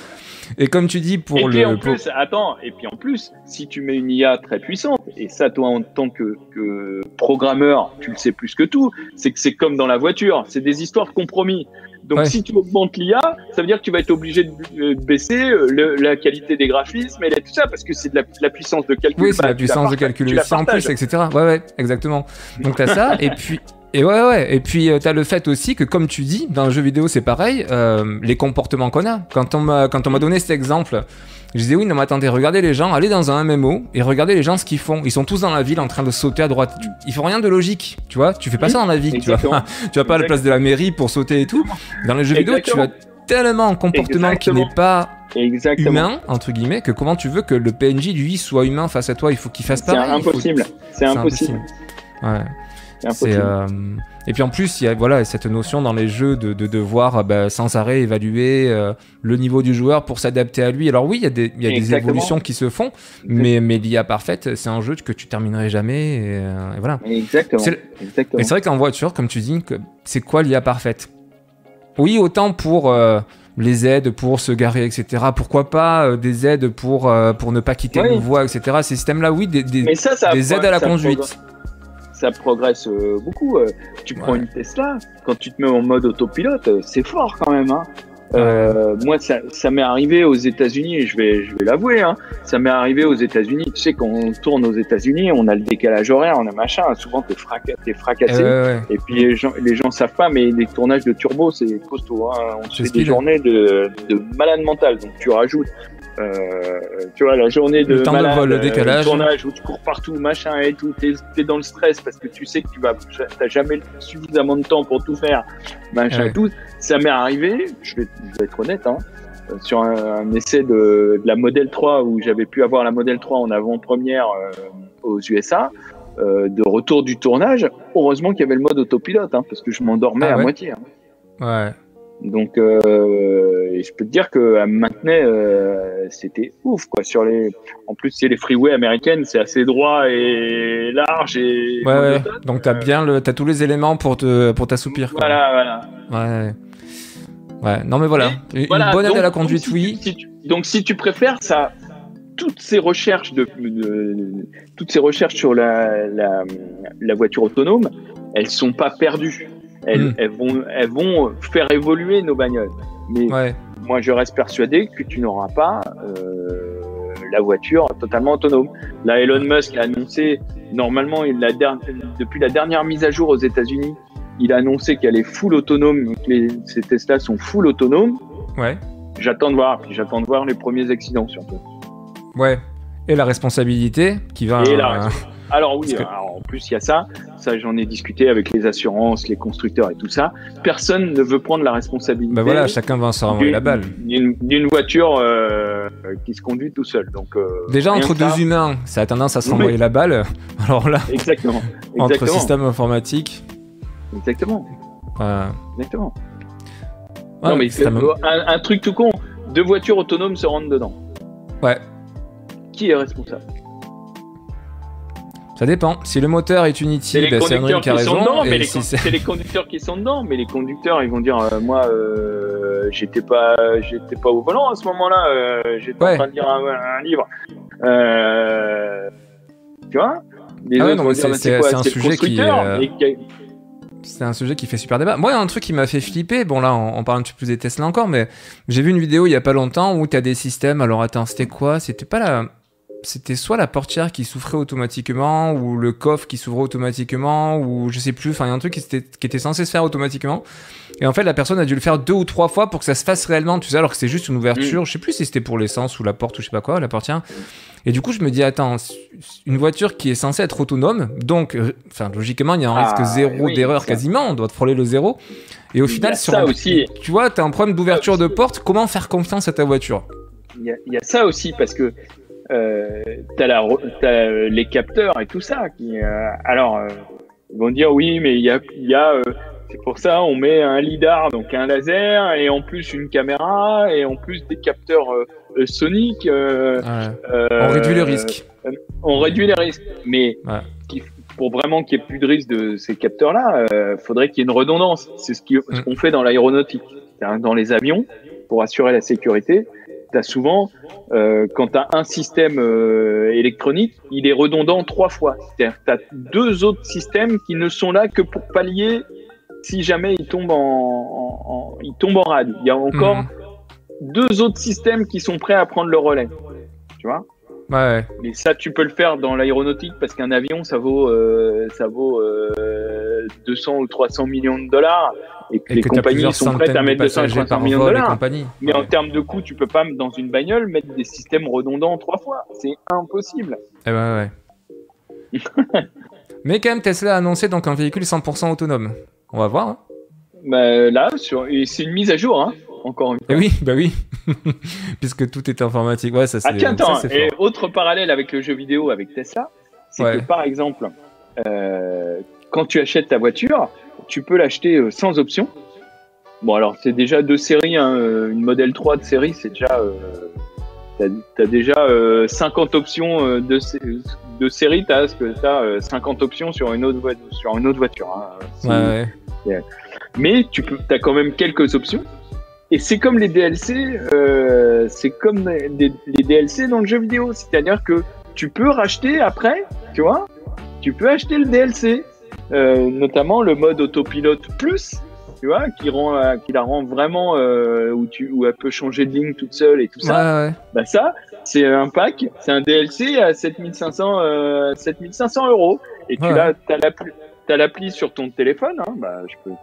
Et comme tu dis pour et le. En plus, attends, et puis en plus, si tu mets une IA très puissante, et ça, toi, en tant que, que programmeur, tu le sais plus que tout, c'est que c'est comme dans la voiture, c'est des histoires de compromis. Donc si tu augmentes l'IA, ça veut dire que tu vas être obligé de, baisser euh, la qualité des graphismes et tout ça, parce que c'est de, la, puissance de calcul. Oui, c'est la bah, puissance de calcul en plus, etc. Ouais, ouais, exactement. Donc t'as ça, et puis. Et ouais, ouais. Et puis, euh, t'as le fait aussi que, comme tu dis, dans le jeu vidéo, c'est pareil, euh, les comportements qu'on a. Quand on m'a, quand on m'a donné cet exemple, je disais, oui, non, mais attendez, regardez les gens, allez dans un MMO et regardez les gens ce qu'ils font. Ils sont tous dans la ville en train de sauter à droite. Ils font rien de logique, tu vois. Tu fais pas ça dans la vie, tu vois. tu vas pas à la place de la mairie pour sauter et tout. Dans les jeux vidéo, tu as tellement un comportement qui n'est pas humain, entre guillemets, que comment tu veux que le PNJ, lui, soit humain face à toi? Il faut qu'il fasse pareil. C'est impossible. C'est impossible. Ouais. Euh, et puis en plus, il y a voilà, cette notion dans les jeux de, devoir euh, bah, sans arrêt évaluer euh, le niveau du joueur pour s'adapter à lui. Alors oui, il y a des, y a des évolutions qui se font, mais, mais l'IA parfaite, c'est un jeu que tu terminerais jamais. Et, voilà. Exactement. C'est vrai qu'en voiture, comme tu dis, c'est quoi l'IA parfaite? Oui, autant pour les aides pour se garer, etc. Pourquoi pas des aides pour, pour ne pas quitter une voie, etc. Ces systèmes-là, oui, des, des, des aides à la conduite ça progresse euh, beaucoup. Euh, tu prends une Tesla, quand tu te mets en mode autopilote, euh, c'est fort quand même. Hein. moi, ça, ça m'est arrivé aux États-Unis, je vais, je vais l'avouer, hein, ça m'est arrivé aux États-Unis. Tu sais, quand on tourne aux États-Unis, on a le décalage horaire, on a machin. Souvent, t'es fraca es fracassé. et puis les gens, les gens savent pas, mais les tournages de turbo, c'est costaud. Hein. On fait des journées de, de malade mental. Donc, tu rajoutes euh, tu vois, la journée de, malade, le décalage. tournage où tu cours partout, machin et tout, t'es es dans le stress parce que tu sais que tu vas, t'as jamais suffisamment de temps pour tout faire, machin et tout. Ça m'est arrivé, je vais, je vais, être honnête, hein, sur un, essai de, de, la Model 3 où j'avais pu avoir la Model 3 en avant-première euh, aux USA. Euh, de retour du tournage, heureusement qu'il y avait le mode autopilote, hein, parce que je m'endormais ah à moitié. Hein. Ouais. Donc, euh, je peux te dire que à maintenait, euh, c'était ouf quoi. Sur les, en plus, c'est les freeways américaines, c'est assez droit et large et. Ouais, ouais. Donc t'as bien le, t'as tous les éléments pour te, pour t'assoupir. Voilà, voilà. Ouais. Ouais. Non mais voilà. Une bonne aide à la conduite, oui. donc si tu préfères, ça, toutes ces recherches de, toutes ces recherches sur la, la, la voiture autonome, elles sont pas perdues. Hmm. Elles, vont, elles vont faire évoluer nos bagnoles. Mais moi, je reste persuadé que tu n'auras pas euh, la voiture totalement autonome. Là, Elon Musk a annoncé, normalement, il depuis la dernière mise à jour aux États-Unis, il a annoncé qu'elle est full autonome. Donc les, ces Tesla sont full autonomes. Ouais. J'attends de voir. J'attends de voir les premiers accidents surtout. Ouais. Et la responsabilité qui va. Et la, alors oui, en plus il y a ça, ça j'en ai discuté avec les assurances, les constructeurs et tout ça. Personne ne veut prendre la responsabilité. Bah voilà, chacun va s'en renvoyer la balle. D'une voiture euh, qui se conduit tout seul. Donc euh, déjà entre deux humains, ça a tendance à se renvoyer la balle. Alors là, exactement. entre système informatique. Exactement. Exactement. non mais un, un truc tout con, deux voitures autonomes se rentrent dedans. Ouais. Qui est responsable? Ça dépend. Si le moteur est inutile, bah, c'est Unreal qui a raison. c'est les, conducteurs qui sont dedans, mais les conducteurs, ils vont dire euh, moi, euh, j'étais pas, j'étais pas au volant à ce moment-là. Euh, j'étais en train de lire un, livre. tu vois? C'est un sujet qui. C'est un sujet qui fait super débat. Moi, il y a un truc qui m'a fait flipper. Bon, là, on, parle un petit peu plus des Tesla encore, mais j'ai vu une vidéo il y a pas longtemps où tu as des systèmes. Alors, attends, c'était quoi? C'était pas la c'était soit la portière qui souffrait automatiquement, ou le coffre qui s'ouvrait automatiquement, ou je sais plus, enfin il y a un truc qui était, qui était censé se faire automatiquement. Et en fait, la personne a dû le faire deux ou trois fois pour que ça se fasse réellement, tu sais, alors que c'est juste une ouverture, mm. je sais plus si c'était pour l'essence ou la porte ou je sais pas quoi, la portière. Et du coup, je me dis, attends, une voiture qui est censée être autonome, donc, enfin, logiquement, il y a un risque ah, zéro d'erreur quasiment, on doit frôler le zéro. Et au final, sur ça aussi. tu vois, tu as un problème d'ouverture de porte, comment faire confiance à ta voiture? Il y, a, ça aussi, parce que euh, t'as la, as les capteurs et tout ça. Qui, euh, alors, euh, ils vont dire oui, mais il y a, y a euh, c'est pour ça on met un lidar, donc un laser, et en plus une caméra, et en plus des capteurs soniques. on réduit le risque. on réduit les risques, mais pour vraiment qu'il n'y ait plus de risque de ces capteurs-là, il faudrait qu'il y ait une redondance. C'est ce mm. qu'on fait dans l'aéronautique, dans les avions, pour assurer la sécurité tu souvent, euh, quand tu as un système euh, électronique, il est redondant trois fois. C'est-à-dire tu as deux autres systèmes qui ne sont là que pour pallier si jamais il tombe en, il tombe en rade. Il y a encore mhm. deux autres systèmes qui sont prêts à prendre le relais. Tu vois? Ouais. Mais ça, tu peux le faire dans l'aéronautique parce qu'un avion, ça vaut, euh, ça vaut 200 ou 300 millions de dollars et que les compagnies sont prêtes à mettre 250 millions de dollars. Mais en termes de coût, tu peux pas dans une bagnole mettre des systèmes redondants trois fois. C'est impossible. Eh ouais, ouais. Mais quand même, Tesla a annoncé donc un véhicule 100% autonome. On va voir. Hein. Bah, là, sur... c'est une mise à jour, hein, encore une fois. Et eh oui, bah oui, puisque tout est informatique. Ouais, ça, ah tiens, attends, et autre parallèle avec le jeu vidéo avec Tesla, c'est que par exemple, quand tu achètes ta voiture, tu peux l'acheter sans option. Bon, alors c'est déjà deux séries, hein, une modèle 3 de série, c'est déjà. Euh, t'as as déjà 50 options de, de série, t'as as 50 options sur une autre, sur une autre voiture. Hein. Ouais, ouais. Mais tu peux, as quand même quelques options. Et c'est comme les DLC, euh, c'est comme les, DLC dans le jeu vidéo. C'est-à-dire que tu peux racheter après, tu vois, tu peux acheter le DLC. Euh, notamment le mode autopilote plus, tu vois, qui rend, euh, qui la rend vraiment euh, où tu, où elle peut changer de ligne toute seule et tout ça. Ouais, Bah ça, c'est un pack, c'est un DLC à 7500, euh, 7500 euros. Et tu l'as, t'as l'appli, t'as l'appli sur ton téléphone. Hein, bah je peux,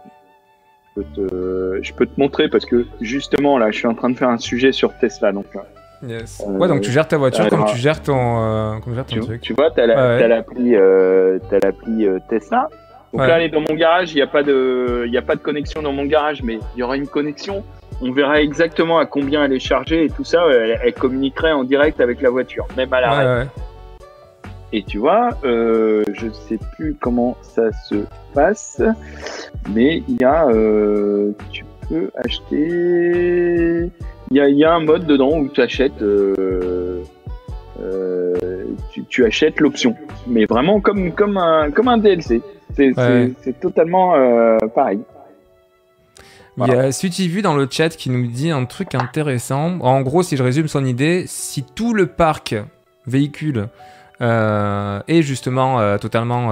je peux te, je peux te montrer parce que justement là, je suis en train de faire un sujet sur Tesla, donc. Yes. ouais, donc tu gères ta voiture comme tu gères ton, euh, comme tu gères ton tu, truc. Tu vois, t'as, la, l'appli, euh, t'as l'appli euh, Tesla. Donc là, elle est dans mon garage. Il n'y a pas de, il a pas de connexion dans mon garage, mais il y aura une connexion. On verra exactement à combien elle est chargée et tout ça. Elle, communiquerait en direct avec la voiture, même à l'arrêt. Et tu vois, euh, je sais plus comment ça se passe, mais il y a, euh, tu peux acheter, il y a, y a, un mode dedans où tu achètes, euh, euh, tu, tu, achètes l'option, mais vraiment comme comme un comme un DLC. C'est totalement euh, pareil. Il y a Sutivu dans le chat qui nous dit un truc intéressant. En gros, si je résume son idée, si tout le parc véhicule euh, est justement euh, totalement,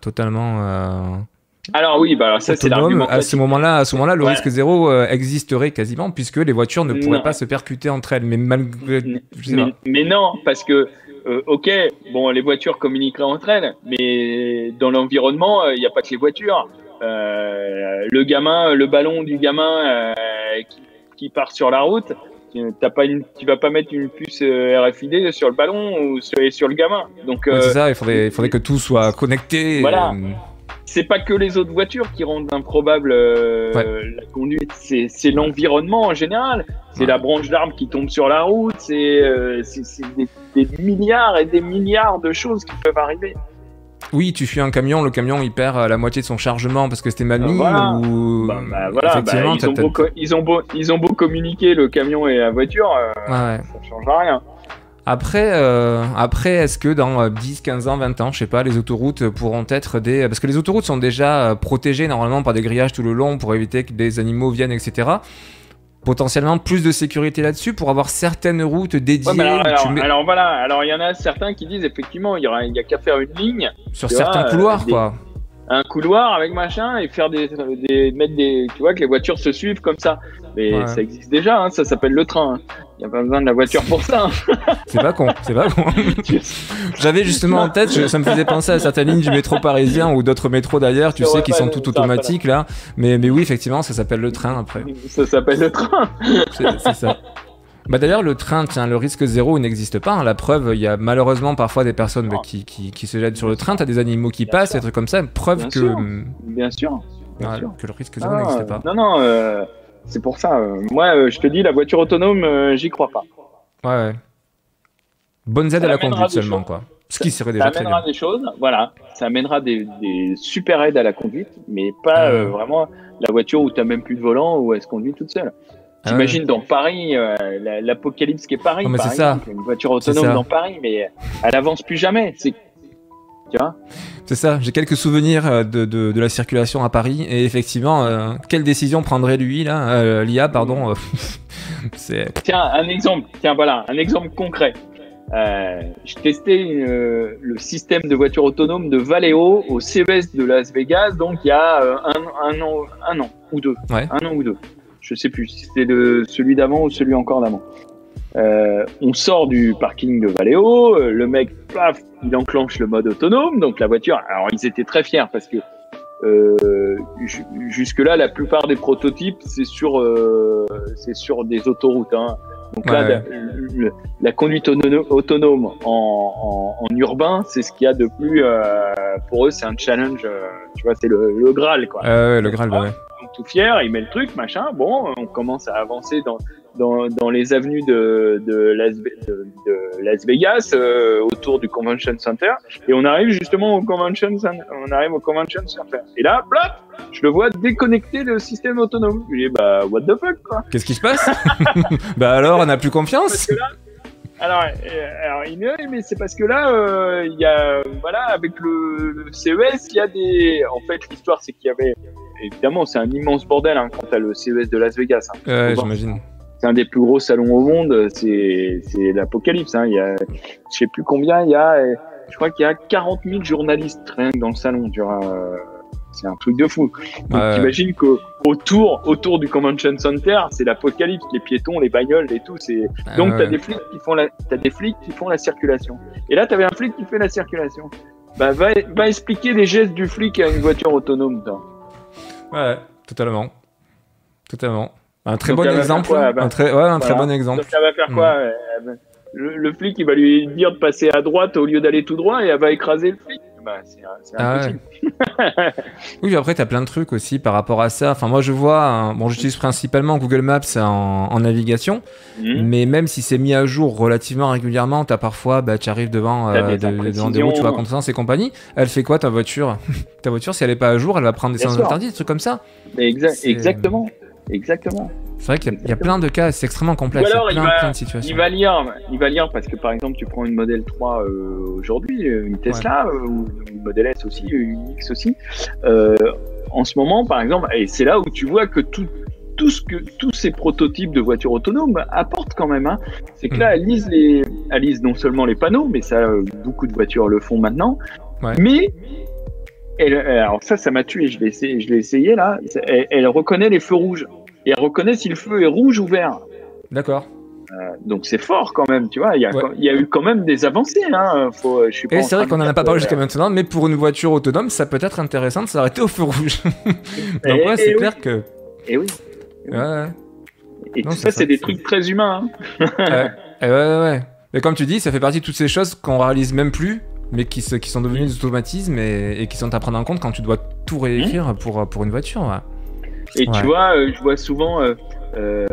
totalement alors oui, bah ça c'est l'argument. À ce moment-là, à ce moment-là, le risque zéro existerait quasiment puisque les voitures ne pourraient pas se percuter entre elles. Mais malgré, mais, non, parce que euh, ok, bon, les voitures communiqueraient entre elles, mais dans l'environnement, il euh, n'y a pas que les voitures. Euh, le gamin, le ballon du gamin qui, qui, part sur la route, t'as pas une, tu vas pas mettre une puce RFID sur le ballon ou sur, sur le gamin. Donc c'est ça, il faudrait, il faudrait que tout soit connecté. Voilà c'est pas que les autres voitures qui rendent improbable euh, la conduite, c'est l'environnement en général. C'est la branche d'arbre qui tombe sur la route, c'est euh, des, milliards et des milliards de choses qui peuvent arriver. Oui, tu fuis un camion, le camion il perd euh, la moitié de son chargement parce que c'était mal mis ou... Bah, bah, voilà, bah, ils, ont beau, ils, ont beau, ils, ont beau, communiquer le camion et la voiture, ça change rien. Après, euh, après est-ce que dans 10, euh, 15 ans, 20 ans, je sais pas, les autoroutes pourront être des... Parce que les autoroutes sont déjà euh, protégées normalement par des grillages tout le long pour éviter que des animaux viennent, etc. Potentiellement plus de sécurité là-dessus pour avoir certaines routes dédiées. alors, voilà, alors il y en a certains qui disent effectivement il y, aura, il y a qu'à faire une ligne. Sur certains couloirs, quoi un couloir avec machin et faire des, des, mettre des tu vois que les voitures se suivent comme ça mais ça existe déjà hein, ça s'appelle le train il n'y a pas besoin de la voiture pour ça c'est pas con c'est pas con j'avais justement en tête ça me faisait penser à certaines lignes du métro parisien ou d'autres métros d'ailleurs tu sais qui sont tout automatiques là mais mais oui effectivement ça s'appelle le train après ça s'appelle le train c'est ça bah d'ailleurs, le train, tiens, le risque zéro n'existe pas. Hein. La preuve, il y a malheureusement parfois des personnes bah, qui, qui, se jettent sur le train. T'as des animaux qui passent, des trucs comme ça. Preuve que. Bien sûr. Que le risque zéro n'existe pas. Non, non, euh, c'est pour ça. Euh, moi, euh, je te dis, la voiture autonome, j'y crois pas. Ouais, ouais. Bonnes aides à la conduite seulement, quoi. Ce qui serait déjà ça amènera des choses, voilà. Ça amènera des, des, super aides à la conduite, mais pas vraiment la voiture où tu même plus de volant, où elle se conduit toute seule. T'imagines ah dans Paris, euh, l'apocalypse qui est Paris, c'est ça. une voiture autonome dans Paris, mais elle avance plus jamais. C'est tu vois C'est ça, j'ai quelques souvenirs euh, de, de, de, la circulation à Paris et effectivement, euh, quelle décision prendrait lui là, l'IA, pardon Tiens, un exemple, tiens voilà, un exemple concret. Euh, je testais le système de voiture autonome de Valeo au CES de Las Vegas, donc il y a un, un, an, un an ou deux, un an ou deux je sais plus si c'était celui d'avant ou celui encore d'avant. Euh, on sort du parking de Valeo, euh, le mec, paf, il enclenche le mode autonome, donc la voiture. Alors ils étaient très fiers parce que euh, jusque là, la plupart des prototypes, c'est sur, euh, c'est sur des autoroutes. Hein. Donc là, la, conduite autonome en, en, en urbain, c'est ce qu'il y a de plus. Euh, pour eux, c'est un challenge. tu vois, c'est le, le, Graal, quoi. ouais, le Graal, ouais tout fier, il met le truc, machin. Bon, on commence à avancer dans, dans, dans les avenues de, de, Las, de, Las Vegas, euh, autour du Convention Center. Et on arrive justement au Convention, on arrive au Convention Center. Et là, plop, je le vois déconnecter le système autonome. Je lui dis, bah, what the fuck, quoi. Qu'est-ce qui se passe? Bah alors, on n'a plus confiance alors, euh, alors, il mais c'est parce que là, euh, il y a, voilà, avec le, le CES, il y a des. En fait, l'histoire, c'est qu'il y avait. Évidemment, c'est un immense bordel hein, quand t'as le CES de Las Vegas. Hein. Ouais, j'imagine c'est un des plus gros salons au monde. C'est l'apocalypse. Hein. Il y a, je sais plus combien il y a. Je crois qu'il y a 40 000 journalistes rien que dans le salon. Tu vois, c'est un truc de fou. Donc t'imagines qu'autour autour du convention center, c'est l'apocalypse, les piétons, les bagnoles et tout. C'est ah donc t'as des flics qui font la t'as des flics qui font la circulation. Et là t'avais un flic qui fait la circulation. Bah va, va expliquer les gestes du flic à une voiture autonome. Toi. Ouais, totalement, totalement. Un très bon exemple. un très, ouais, un très bon exemple. Donc va faire quoi mm. le, flic, il va lui dire de passer à droite au lieu d'aller tout droit et elle va écraser le flic. Bah, c'est ah impossible. oui, après, tu as plein de trucs aussi par rapport à ça. Enfin, moi, je vois, bon, j'utilise principalement Google Maps en, navigation, mm. mais même si c'est mis à jour relativement régulièrement, tu as parfois, bah, tu arrives devant, euh, devant des routes, tu vois, contre et compagnie. Elle fait quoi ta voiture? Ta voiture, si elle est pas à jour, elle va prendre des sens interdits, des trucs comme ça? exactement. Exactement. C'est vrai qu'il y, a plein de cas, c'est extrêmement complexe. il, plein, de situations. Il va lire, il va lire parce que par exemple, tu prends une Model 3 euh, aujourd'hui, euh, une Tesla, euh, ou une Model S aussi, une X aussi. en ce moment, par exemple, et c'est là où tu vois que tout, tout ce que, tous ces prototypes de voitures autonomes apportent quand même. Hein. C'est que là, elles lisent, les, elles lisent non seulement les panneaux, mais ça, beaucoup de voitures le font maintenant. Mais alors ça, ça m'a tué. Je l'ai essayé, je l'ai essayé là. Elle, reconnaît les feux rouges et elle reconnaît si le feu est rouge ou vert. D'accord. Euh, donc c'est fort quand même, tu vois. Il y, a, il y a eu quand même des avancées. Hein. Faut, je suis et c'est vrai qu'on n'en a pas parlé jusqu'à maintenant, mais pour une voiture autonome, ça peut être intéressant de s'arrêter au feu rouge. donc ouais, c'est clair que. Et oui. Ouais. Et tout ça, c'est des trucs très humains. Hein. ouais, ouais, ouais. Mais comme tu dis, ça fait partie de toutes ces choses qu'on réalise même plus mais qui, qui sont devenus des automatismes et, qui sont à prendre en compte quand tu dois tout réécrire pour, pour une voiture. Et tu vois, euh, je vois souvent, euh, euh,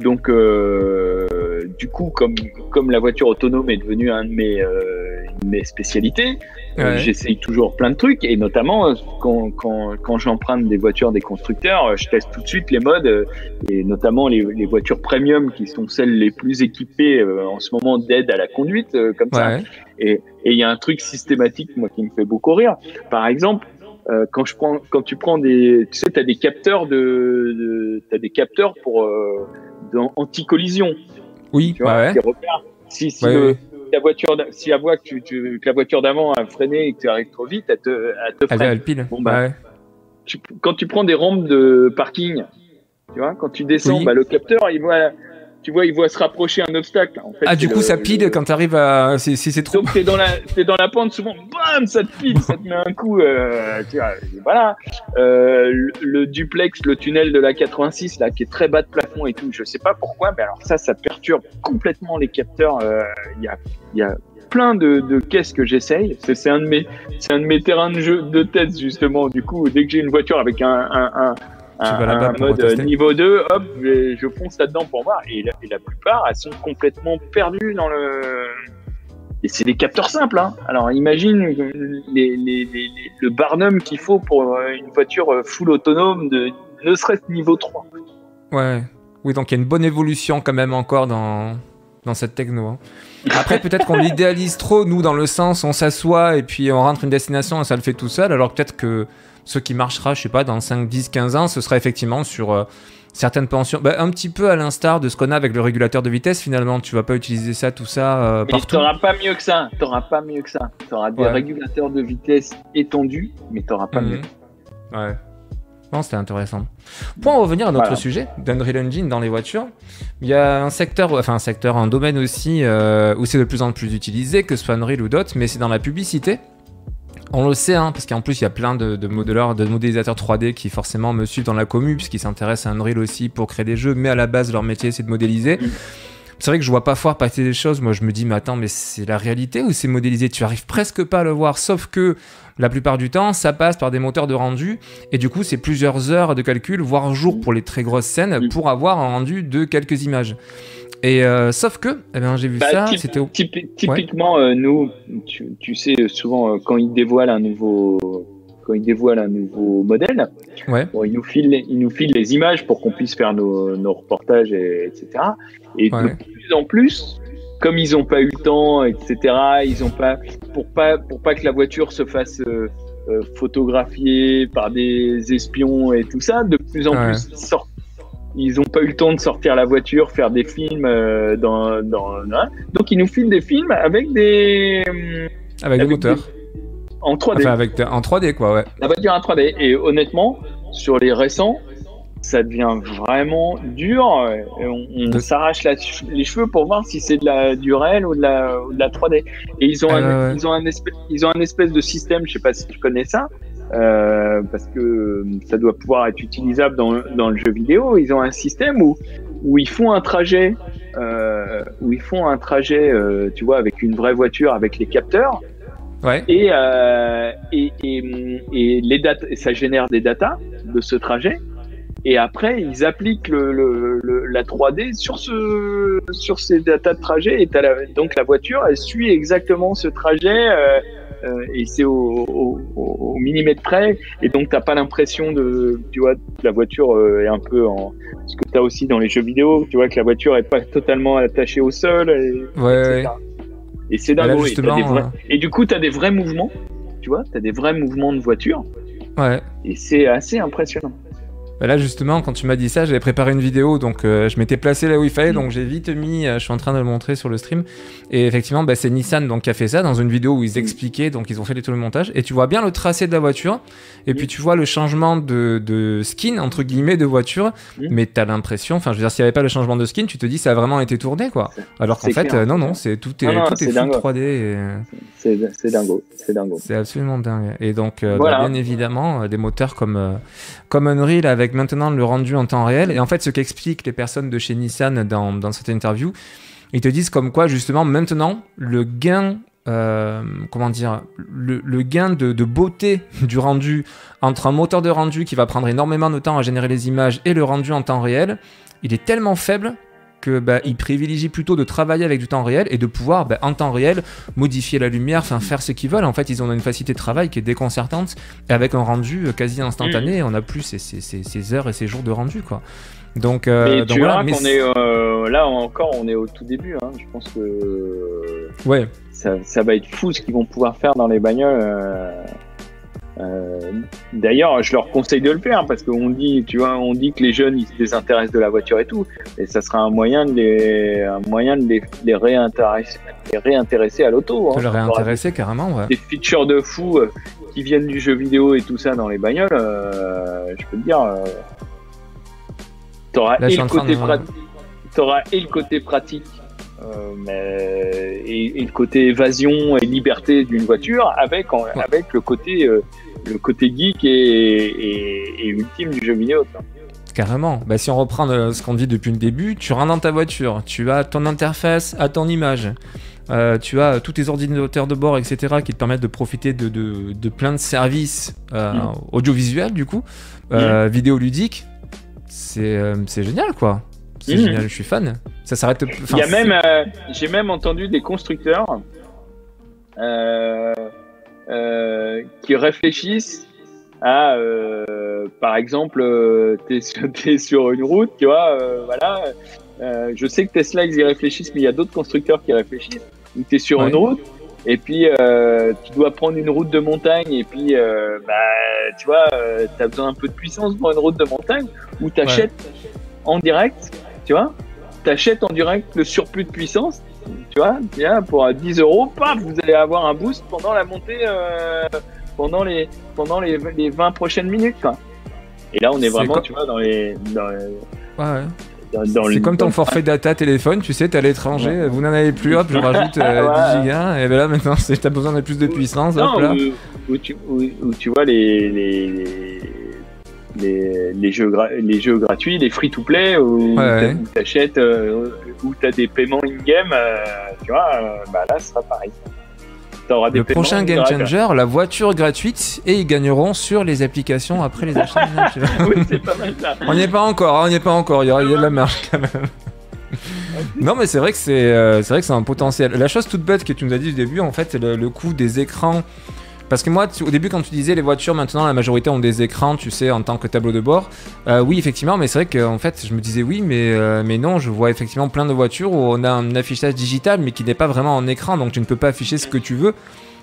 donc, du coup, comme, comme la voiture autonome est devenue un de mes, mes spécialités, j'essaye toujours plein de trucs et notamment quand, quand, quand j'emprunte des voitures des constructeurs, je teste tout de suite les modes et notamment les, les voitures premium qui sont celles les plus équipées en ce moment d'aide à la conduite, comme ça. Et il y a un truc systématique moi qui me fait beaucoup rire. Par exemple, euh, quand je prends, quand tu prends des, tu sais, t'as des capteurs de, de t'as des capteurs pour euh, anti-collision. Oui. Tu vois, ouais. Si, si la voiture, si elle voit que, tu, tu, que la voiture d'avant a freiné et que tu arrives trop vite, elle te, elle te freine. Elle, pile. Bon, bah, tu, quand tu prends des rampes de parking, tu vois, quand tu descends, bah, le capteur, il voit, tu vois, il voit se rapprocher un obstacle. En fait, ah, du coup, ça pile quand tu arrives à. Si c'est trop. Donc, t'es dans, la, es dans la pente, souvent, bam, ça te pile, ça te met un coup. Euh, tu vois, voilà. Euh, le, duplex, le tunnel de la 86, là, qui est très bas de plafond et tout, je sais pas pourquoi, mais alors ça, ça perturbe complètement les capteurs. Euh, il y, a, y a plein de, de caisses que j'essaye. C'est un, de mes, un de mes terrains de jeu de test, justement. Du coup, dès que j'ai une voiture avec un, un, un un, mode niveau 2, hop, je, fonce là-dedans pour voir. Et la, plupart, elles sont complètement perdues dans le. Et c'est des capteurs simples. Hein. Alors imagine les, les, les, le Barnum qu'il faut pour euh, une voiture euh, full autonome de ne serait-ce niveau 3. Ouais. Oui, donc il y a une bonne évolution quand même encore dans, dans cette techno. Hein. Après, peut-être qu'on l'idéalise trop, nous, dans le sens on s'assoit et puis on rentre une destination et ça le fait tout seul, alors peut-être que ce qui marchera, je sais pas, dans 5, 10, 15 ans, ce sera effectivement sur euh, certaines pensions. Bah, un petit peu à l'instar de ce qu'on a avec le régulateur de vitesse, finalement. Tu vas pas utiliser ça, tout ça euh, partout? Tu n'auras pas mieux que ça. Tu n'auras pas mieux que ça. Tu auras des régulateurs de vitesse étendus, mais tu n'auras pas mieux. Mhm. Ouais. Non, c'était intéressant. Pour en revenir à notre sujet d'Unreal Engine dans les voitures, il y a un secteur, enfin un secteur, un domaine aussi euh, où c'est de plus en plus utilisé, que ce soit Unreal ou d'autres, mais c'est dans la publicité. On le sait, hein, parce qu'en plus, il y a plein de, de de modélisateurs 3D qui forcément me suivent dans la commu, puisqu'ils s'intéressent à Unreal aussi pour créer des jeux, mais à la base, leur métier, c'est de modéliser. c'est vrai que je vois pas fort passer des choses. Moi, je me dis, mais attends, mais c'est la réalité ou c'est modélisé? Tu arrives presque pas à le voir, sauf que la plupart du temps, ça passe par des moteurs de rendu, et du coup, c'est plusieurs heures de calcul, voire jours pour les très grosses scènes, pour avoir un rendu de quelques images. Et euh, sauf que, eh ben, j'ai vu bah, ça, c'était typiquement euh, nous, tu, sais souvent euh, quand ils dévoilent un nouveau quand ils dévoilent un nouveau modèle, ouais. ils nous filent ils nous filent les images pour qu'on puisse faire nos, nos reportages et, etc. Et de plus en plus, comme ils n'ont pas eu le temps, etc. Ils ont pas pour pas pour pas que la voiture se fasse photographier par des espions et tout ça, de plus en plus ils sortent ils n'ont pas eu le temps de sortir la voiture, faire des films euh, dans, dans hein. donc ils nous filment des films avec des euh, avec, des moteurs en 3D. Enfin, avec en 3D quoi, ouais. La voiture en 3D et honnêtement sur les récents, ça devient vraiment dur. On, s'arrache les cheveux pour voir si c'est de la du réel ou de la, de la 3D. Et ils ont, un, ils ont un espèce, ils ont un espèce de système, je sais pas si tu connais ça, euh, parce que ça doit pouvoir être utilisable dans, dans, le jeu vidéo. Ils ont un système où, où ils font un trajet, euh, où ils font un trajet, euh, tu vois, avec une vraie voiture, avec les capteurs. Ouais. Et, euh, et, et, et, les dates, ça génère des datas de ce trajet. Et après, ils appliquent le, le, la 3D sur, ce, sur ces datas de trajet. Et la, donc la voiture, elle suit exactement ce trajet. Euh, euh, et c'est au, au, au, millimètre près. Et donc t'as pas l'impression de tu vois la voiture euh, est un peu en ce que t'as aussi dans les jeux vidéo tu vois que la voiture est pas totalement attachée au sol et, ouais, et c'est dingue et, hein. et, du coup t'as des vrais mouvements tu vois t'as des vrais mouvements de voiture. Ouais. Et c'est assez impressionnant bah là justement, quand tu m'as dit ça, j'avais préparé une vidéo, donc euh, je m'étais placé là où il fallait, mm. donc j'ai vite mis, euh, je suis en train de le montrer sur le stream. Et effectivement, bah, c'est Nissan donc qui a fait ça dans une vidéo où ils mm. expliquaient, donc ils ont fait tout le montage. Et tu vois bien le tracé de la voiture, et puis mm. tu vois le changement de, de skin entre guillemets de voiture, mais t'as l'impression, enfin je veux dire, s'il n'y avait pas le changement de skin, tu te dis ça a vraiment été tourné quoi. Alors qu'en fait, euh, non non, c'est tout est tout est, 3D. C'est dingo, c'est dingo. C'est absolument dingue. Et donc bah, bien évidemment des moteurs comme comme Unreal avec maintenant le rendu en temps réel. Et en fait, ce qu'expliquent les personnes de chez Nissan dans, dans cette interview, ils te disent comme quoi, justement, maintenant, le gain euh, comment dire, le, gain de, beauté du rendu entre un moteur de rendu qui va prendre énormément de temps à générer les images et le rendu en temps réel, il est tellement faible que bah, privilégient plutôt de travailler avec du temps réel et de pouvoir bah, en temps réel modifier la lumière, enfin faire ce qu'ils veulent. En fait, ils ont une facilité de travail qui est déconcertante et avec un rendu euh, quasi instantané, on a plus ces, heures et ces jours de rendu quoi. Donc, euh, voilà, mais est, euh, là encore, on est au tout début. Hein. Je pense que ouais. ça, ça, va être fou ce qu'ils vont pouvoir faire dans les bagnoles. Euh, d'ailleurs, je leur conseille de le faire parce qu'on dit, tu vois, on dit que les jeunes ils se désintéressent de la voiture et tout, et ça sera un moyen de les, un moyen de les, les réintéresser, les réintéresser à l'auto. Hein. De les réintéresser carrément, ouais. Des features de fou euh, qui viennent du jeu vidéo et tout ça dans les bagnoles, euh, je peux te dire, t'auras et, le côté et le côté pratique euh, mais, et, le côté évasion et liberté d'une voiture avec, avec le côté le côté geek et, ultime du jeu vidéo. Carrément. Bah, si on reprend euh, ce qu'on dit depuis le début, tu rentres dans ta voiture, tu as ton interface à ton image. Euh, tu as tous tes ordinateurs de bord, etc., qui te permettent de profiter de, de, plein de services euh, mm. audiovisuels, du coup, mm. vidéoludiques. C'est génial, quoi. C'est mm. génial, je suis fan. Ça s'arrête. J'ai même entendu des constructeurs euh, qui réfléchissent à, euh, par exemple, euh, tu es, sur une route, tu vois, voilà. je sais que Tesla, ils y réfléchissent, mais il y a d'autres constructeurs qui réfléchissent. Tu es sur une route, et puis tu dois prendre une route de montagne, et puis, bah, tu vois, tu as besoin un peu de puissance pour une route de montagne, ou tu achètes en direct, tu vois, tu achètes en direct le surplus de puissance, tu vois, tiens, pour 10 euros, paf, vous allez avoir un boost pendant la montée, euh, pendant, les, pendant les, les, 20 prochaines minutes. Quoi. Et là, on est, vraiment, tu vois, dans les. Dans Ouais, c'est comme ton forfait data téléphone, tu sais, t'es à l'étranger, vous n'en avez plus, hop, je rajoute 10 euh, gigas, et ben là maintenant t'as besoin de plus de puissance, hop là. Où, tu, tu, vois les, les, les, les, jeux, les jeux gratuits, les free-to-play, où tu achètes, où tu as des paiements in-game, tu vois, bah là, ce sera pareil. le prochain Game Changer, la voiture gratuite, et ils gagneront sur les applications après les achats. oui, c'est pas mal ça. On n'y est pas encore, hein, on n'y est pas encore, il y, a, il y a de la marge quand même. non, mais c'est vrai que c'est euh, vrai que c'est un potentiel. La chose toute bête que tu nous as dit au début, en fait, c'est le, coût des écrans. Parce que moi, au début, quand tu disais les voitures, maintenant la majorité ont des écrans, tu sais, en tant que tableau de bord. Euh, oui, effectivement, mais c'est vrai qu'en fait, je me disais oui, mais, euh, mais non, je vois effectivement plein de voitures où on a un affichage digital, mais qui n'est pas vraiment en écran, donc tu ne peux pas afficher ce que tu veux.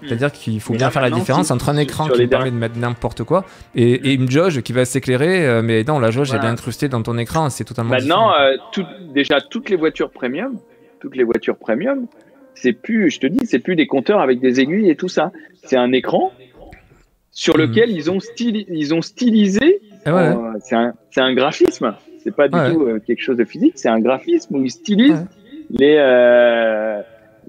C'est-à-dire qu'il faut bien faire la différence entre un écran qui permet de mettre n'importe quoi et, une jauge qui va s'éclairer, euh, mais non, la jauge est incrustée dans ton écran, c'est totalement Maintenant, euh, déjà, toutes les voitures premium, toutes les voitures premium, c'est plus, je te dis, c'est plus des compteurs avec des aiguilles et tout ça. C'est un écran sur mhm. lequel ils, ont ils ont stylisé. Ah c'est un, un, graphisme. C'est pas du tout euh, quelque chose de physique. C'est un graphisme où ils stylisent les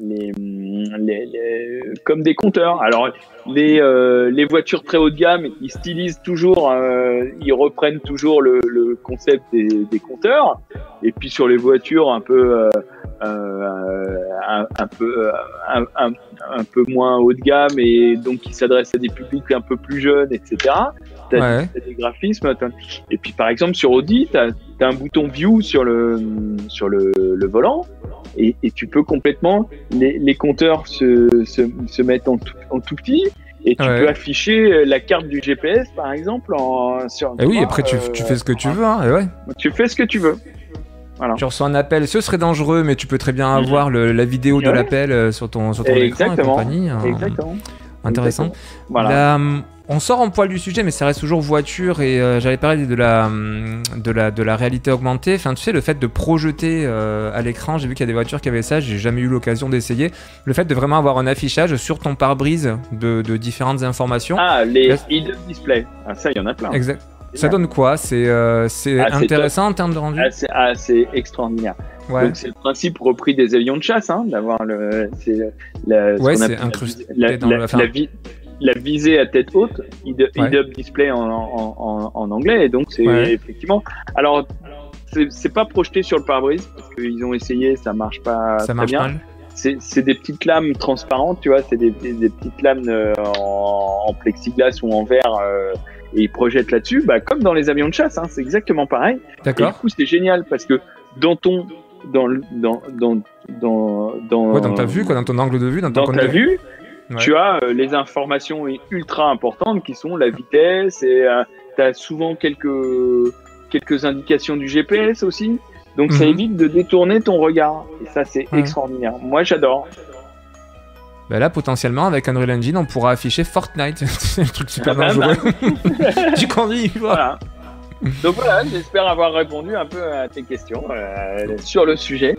les, les, comme des compteurs. Alors les, euh, les voitures très haut de gamme, ils stylisent toujours, euh, ils reprennent toujours le, le concept des, des, compteurs. Et puis sur les voitures un peu euh, euh un, un, peu un, un, peu moins haut de gamme et donc qui s'adressent à des publics un peu plus jeunes, etc. T'as des graphismes. Et puis par exemple sur Audi, t'as as un bouton View sur le sur le, le volant et, et, tu peux complètement les, les compteurs se, se, se mettent en tout, en tout petit et tu peux afficher la carte du GPS par exemple en sur. Et oui, après tu, tu, fais ce que tu veux, hein, et ouais. Tu fais ce que tu veux. Voilà. Tu reçois un appel, ce serait dangereux, mais tu peux très bien mhm. avoir le, la vidéo de l'appel euh, sur ton, sur ton écran et compagnie. Hein. Exactement. Intéressant. Voilà. Hum, on sort en poil du sujet, mais ça reste toujours voiture. Et euh, j'avais parlé de la, hum, de, la, de la réalité augmentée. Enfin, tu sais, le fait de projeter euh, à l'écran, j'ai vu qu'il y a des voitures qui avaient ça, j'ai jamais eu l'occasion d'essayer. Le fait de vraiment avoir un affichage sur ton pare-brise de, de, différentes informations. Ah, les head display. Ah, ça, il y en a plein. Exact. Ça donne quoi? C'est euh, ah, intéressant en termes de rendu? Ah, c'est extraordinaire. Ouais. c'est le principe repris des avions de chasse, hein, d'avoir le, c'est la, ouais, c'est incrusté la, dans la, la, visée à tête haute, head-up display en, en, en, anglais, et donc c'est effectivement. Alors, c'est pas projeté sur le pare-brise parce qu'ils ont essayé, ça marche pas ça très marche bien. C'est des petites lames transparentes, tu vois, c'est des, des, petites lames euh, en, plexiglas ou en verre. Euh, et ils projettent là-dessus, bah, comme dans les avions de chasse, hein, c'est exactement pareil. D'accord. Du coup, c'est génial parce que dans ton dans dans dans dans dans, ouais, dans ta vue, quoi, dans ton angle de vue, dans, ton dans ta vue, tu as euh, les informations ultra importantes qui sont la vitesse et euh, tu as souvent quelques, quelques indications du GPS aussi. Donc ça mhm. évite de détourner ton regard. Et ça, c'est extraordinaire. Moi, j'adore. Bah là, potentiellement, avec Unreal Engine, on pourra afficher Fortnite. c'est un truc super ah dangereux. Bah. du conduis, voilà. Donc voilà, j'espère avoir répondu un peu à tes questions euh, sur le sujet.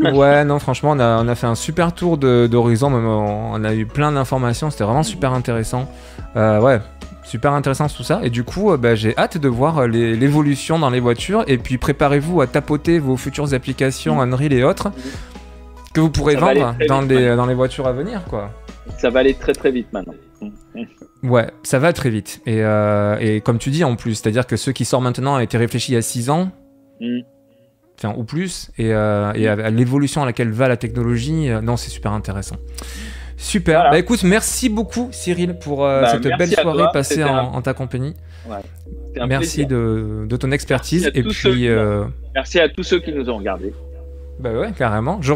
ouais, non, franchement, on a, on a fait un super tour d'horizon. On a eu plein d'informations. C'était vraiment super intéressant. Euh, ouais, super intéressant tout ça. Et du coup, euh, bah, j'ai hâte de voir l'évolution dans les voitures. Et puis, préparez-vous à tapoter vos futures applications mm. Unreal et autres que vous pourrez vendre dans, des, dans les voitures à venir, quoi. Ça va aller très très vite maintenant. Ouais, ça va très vite. Et, euh, et comme tu dis en plus, c'est-à-dire que ce qui sort maintenant a été réfléchi il y a 6 ans. Mm. Enfin, ou plus. Et, euh, et à, l'évolution à laquelle va la technologie, euh, non, c'est super intéressant. Super. Bah écoute, merci beaucoup Cyril pour bah, cette belle soirée passée en, ta compagnie. Ouais, merci de, de, ton expertise. et puis. Merci à tous ceux qui nous ont regardés. Bah ouais, carrément. Je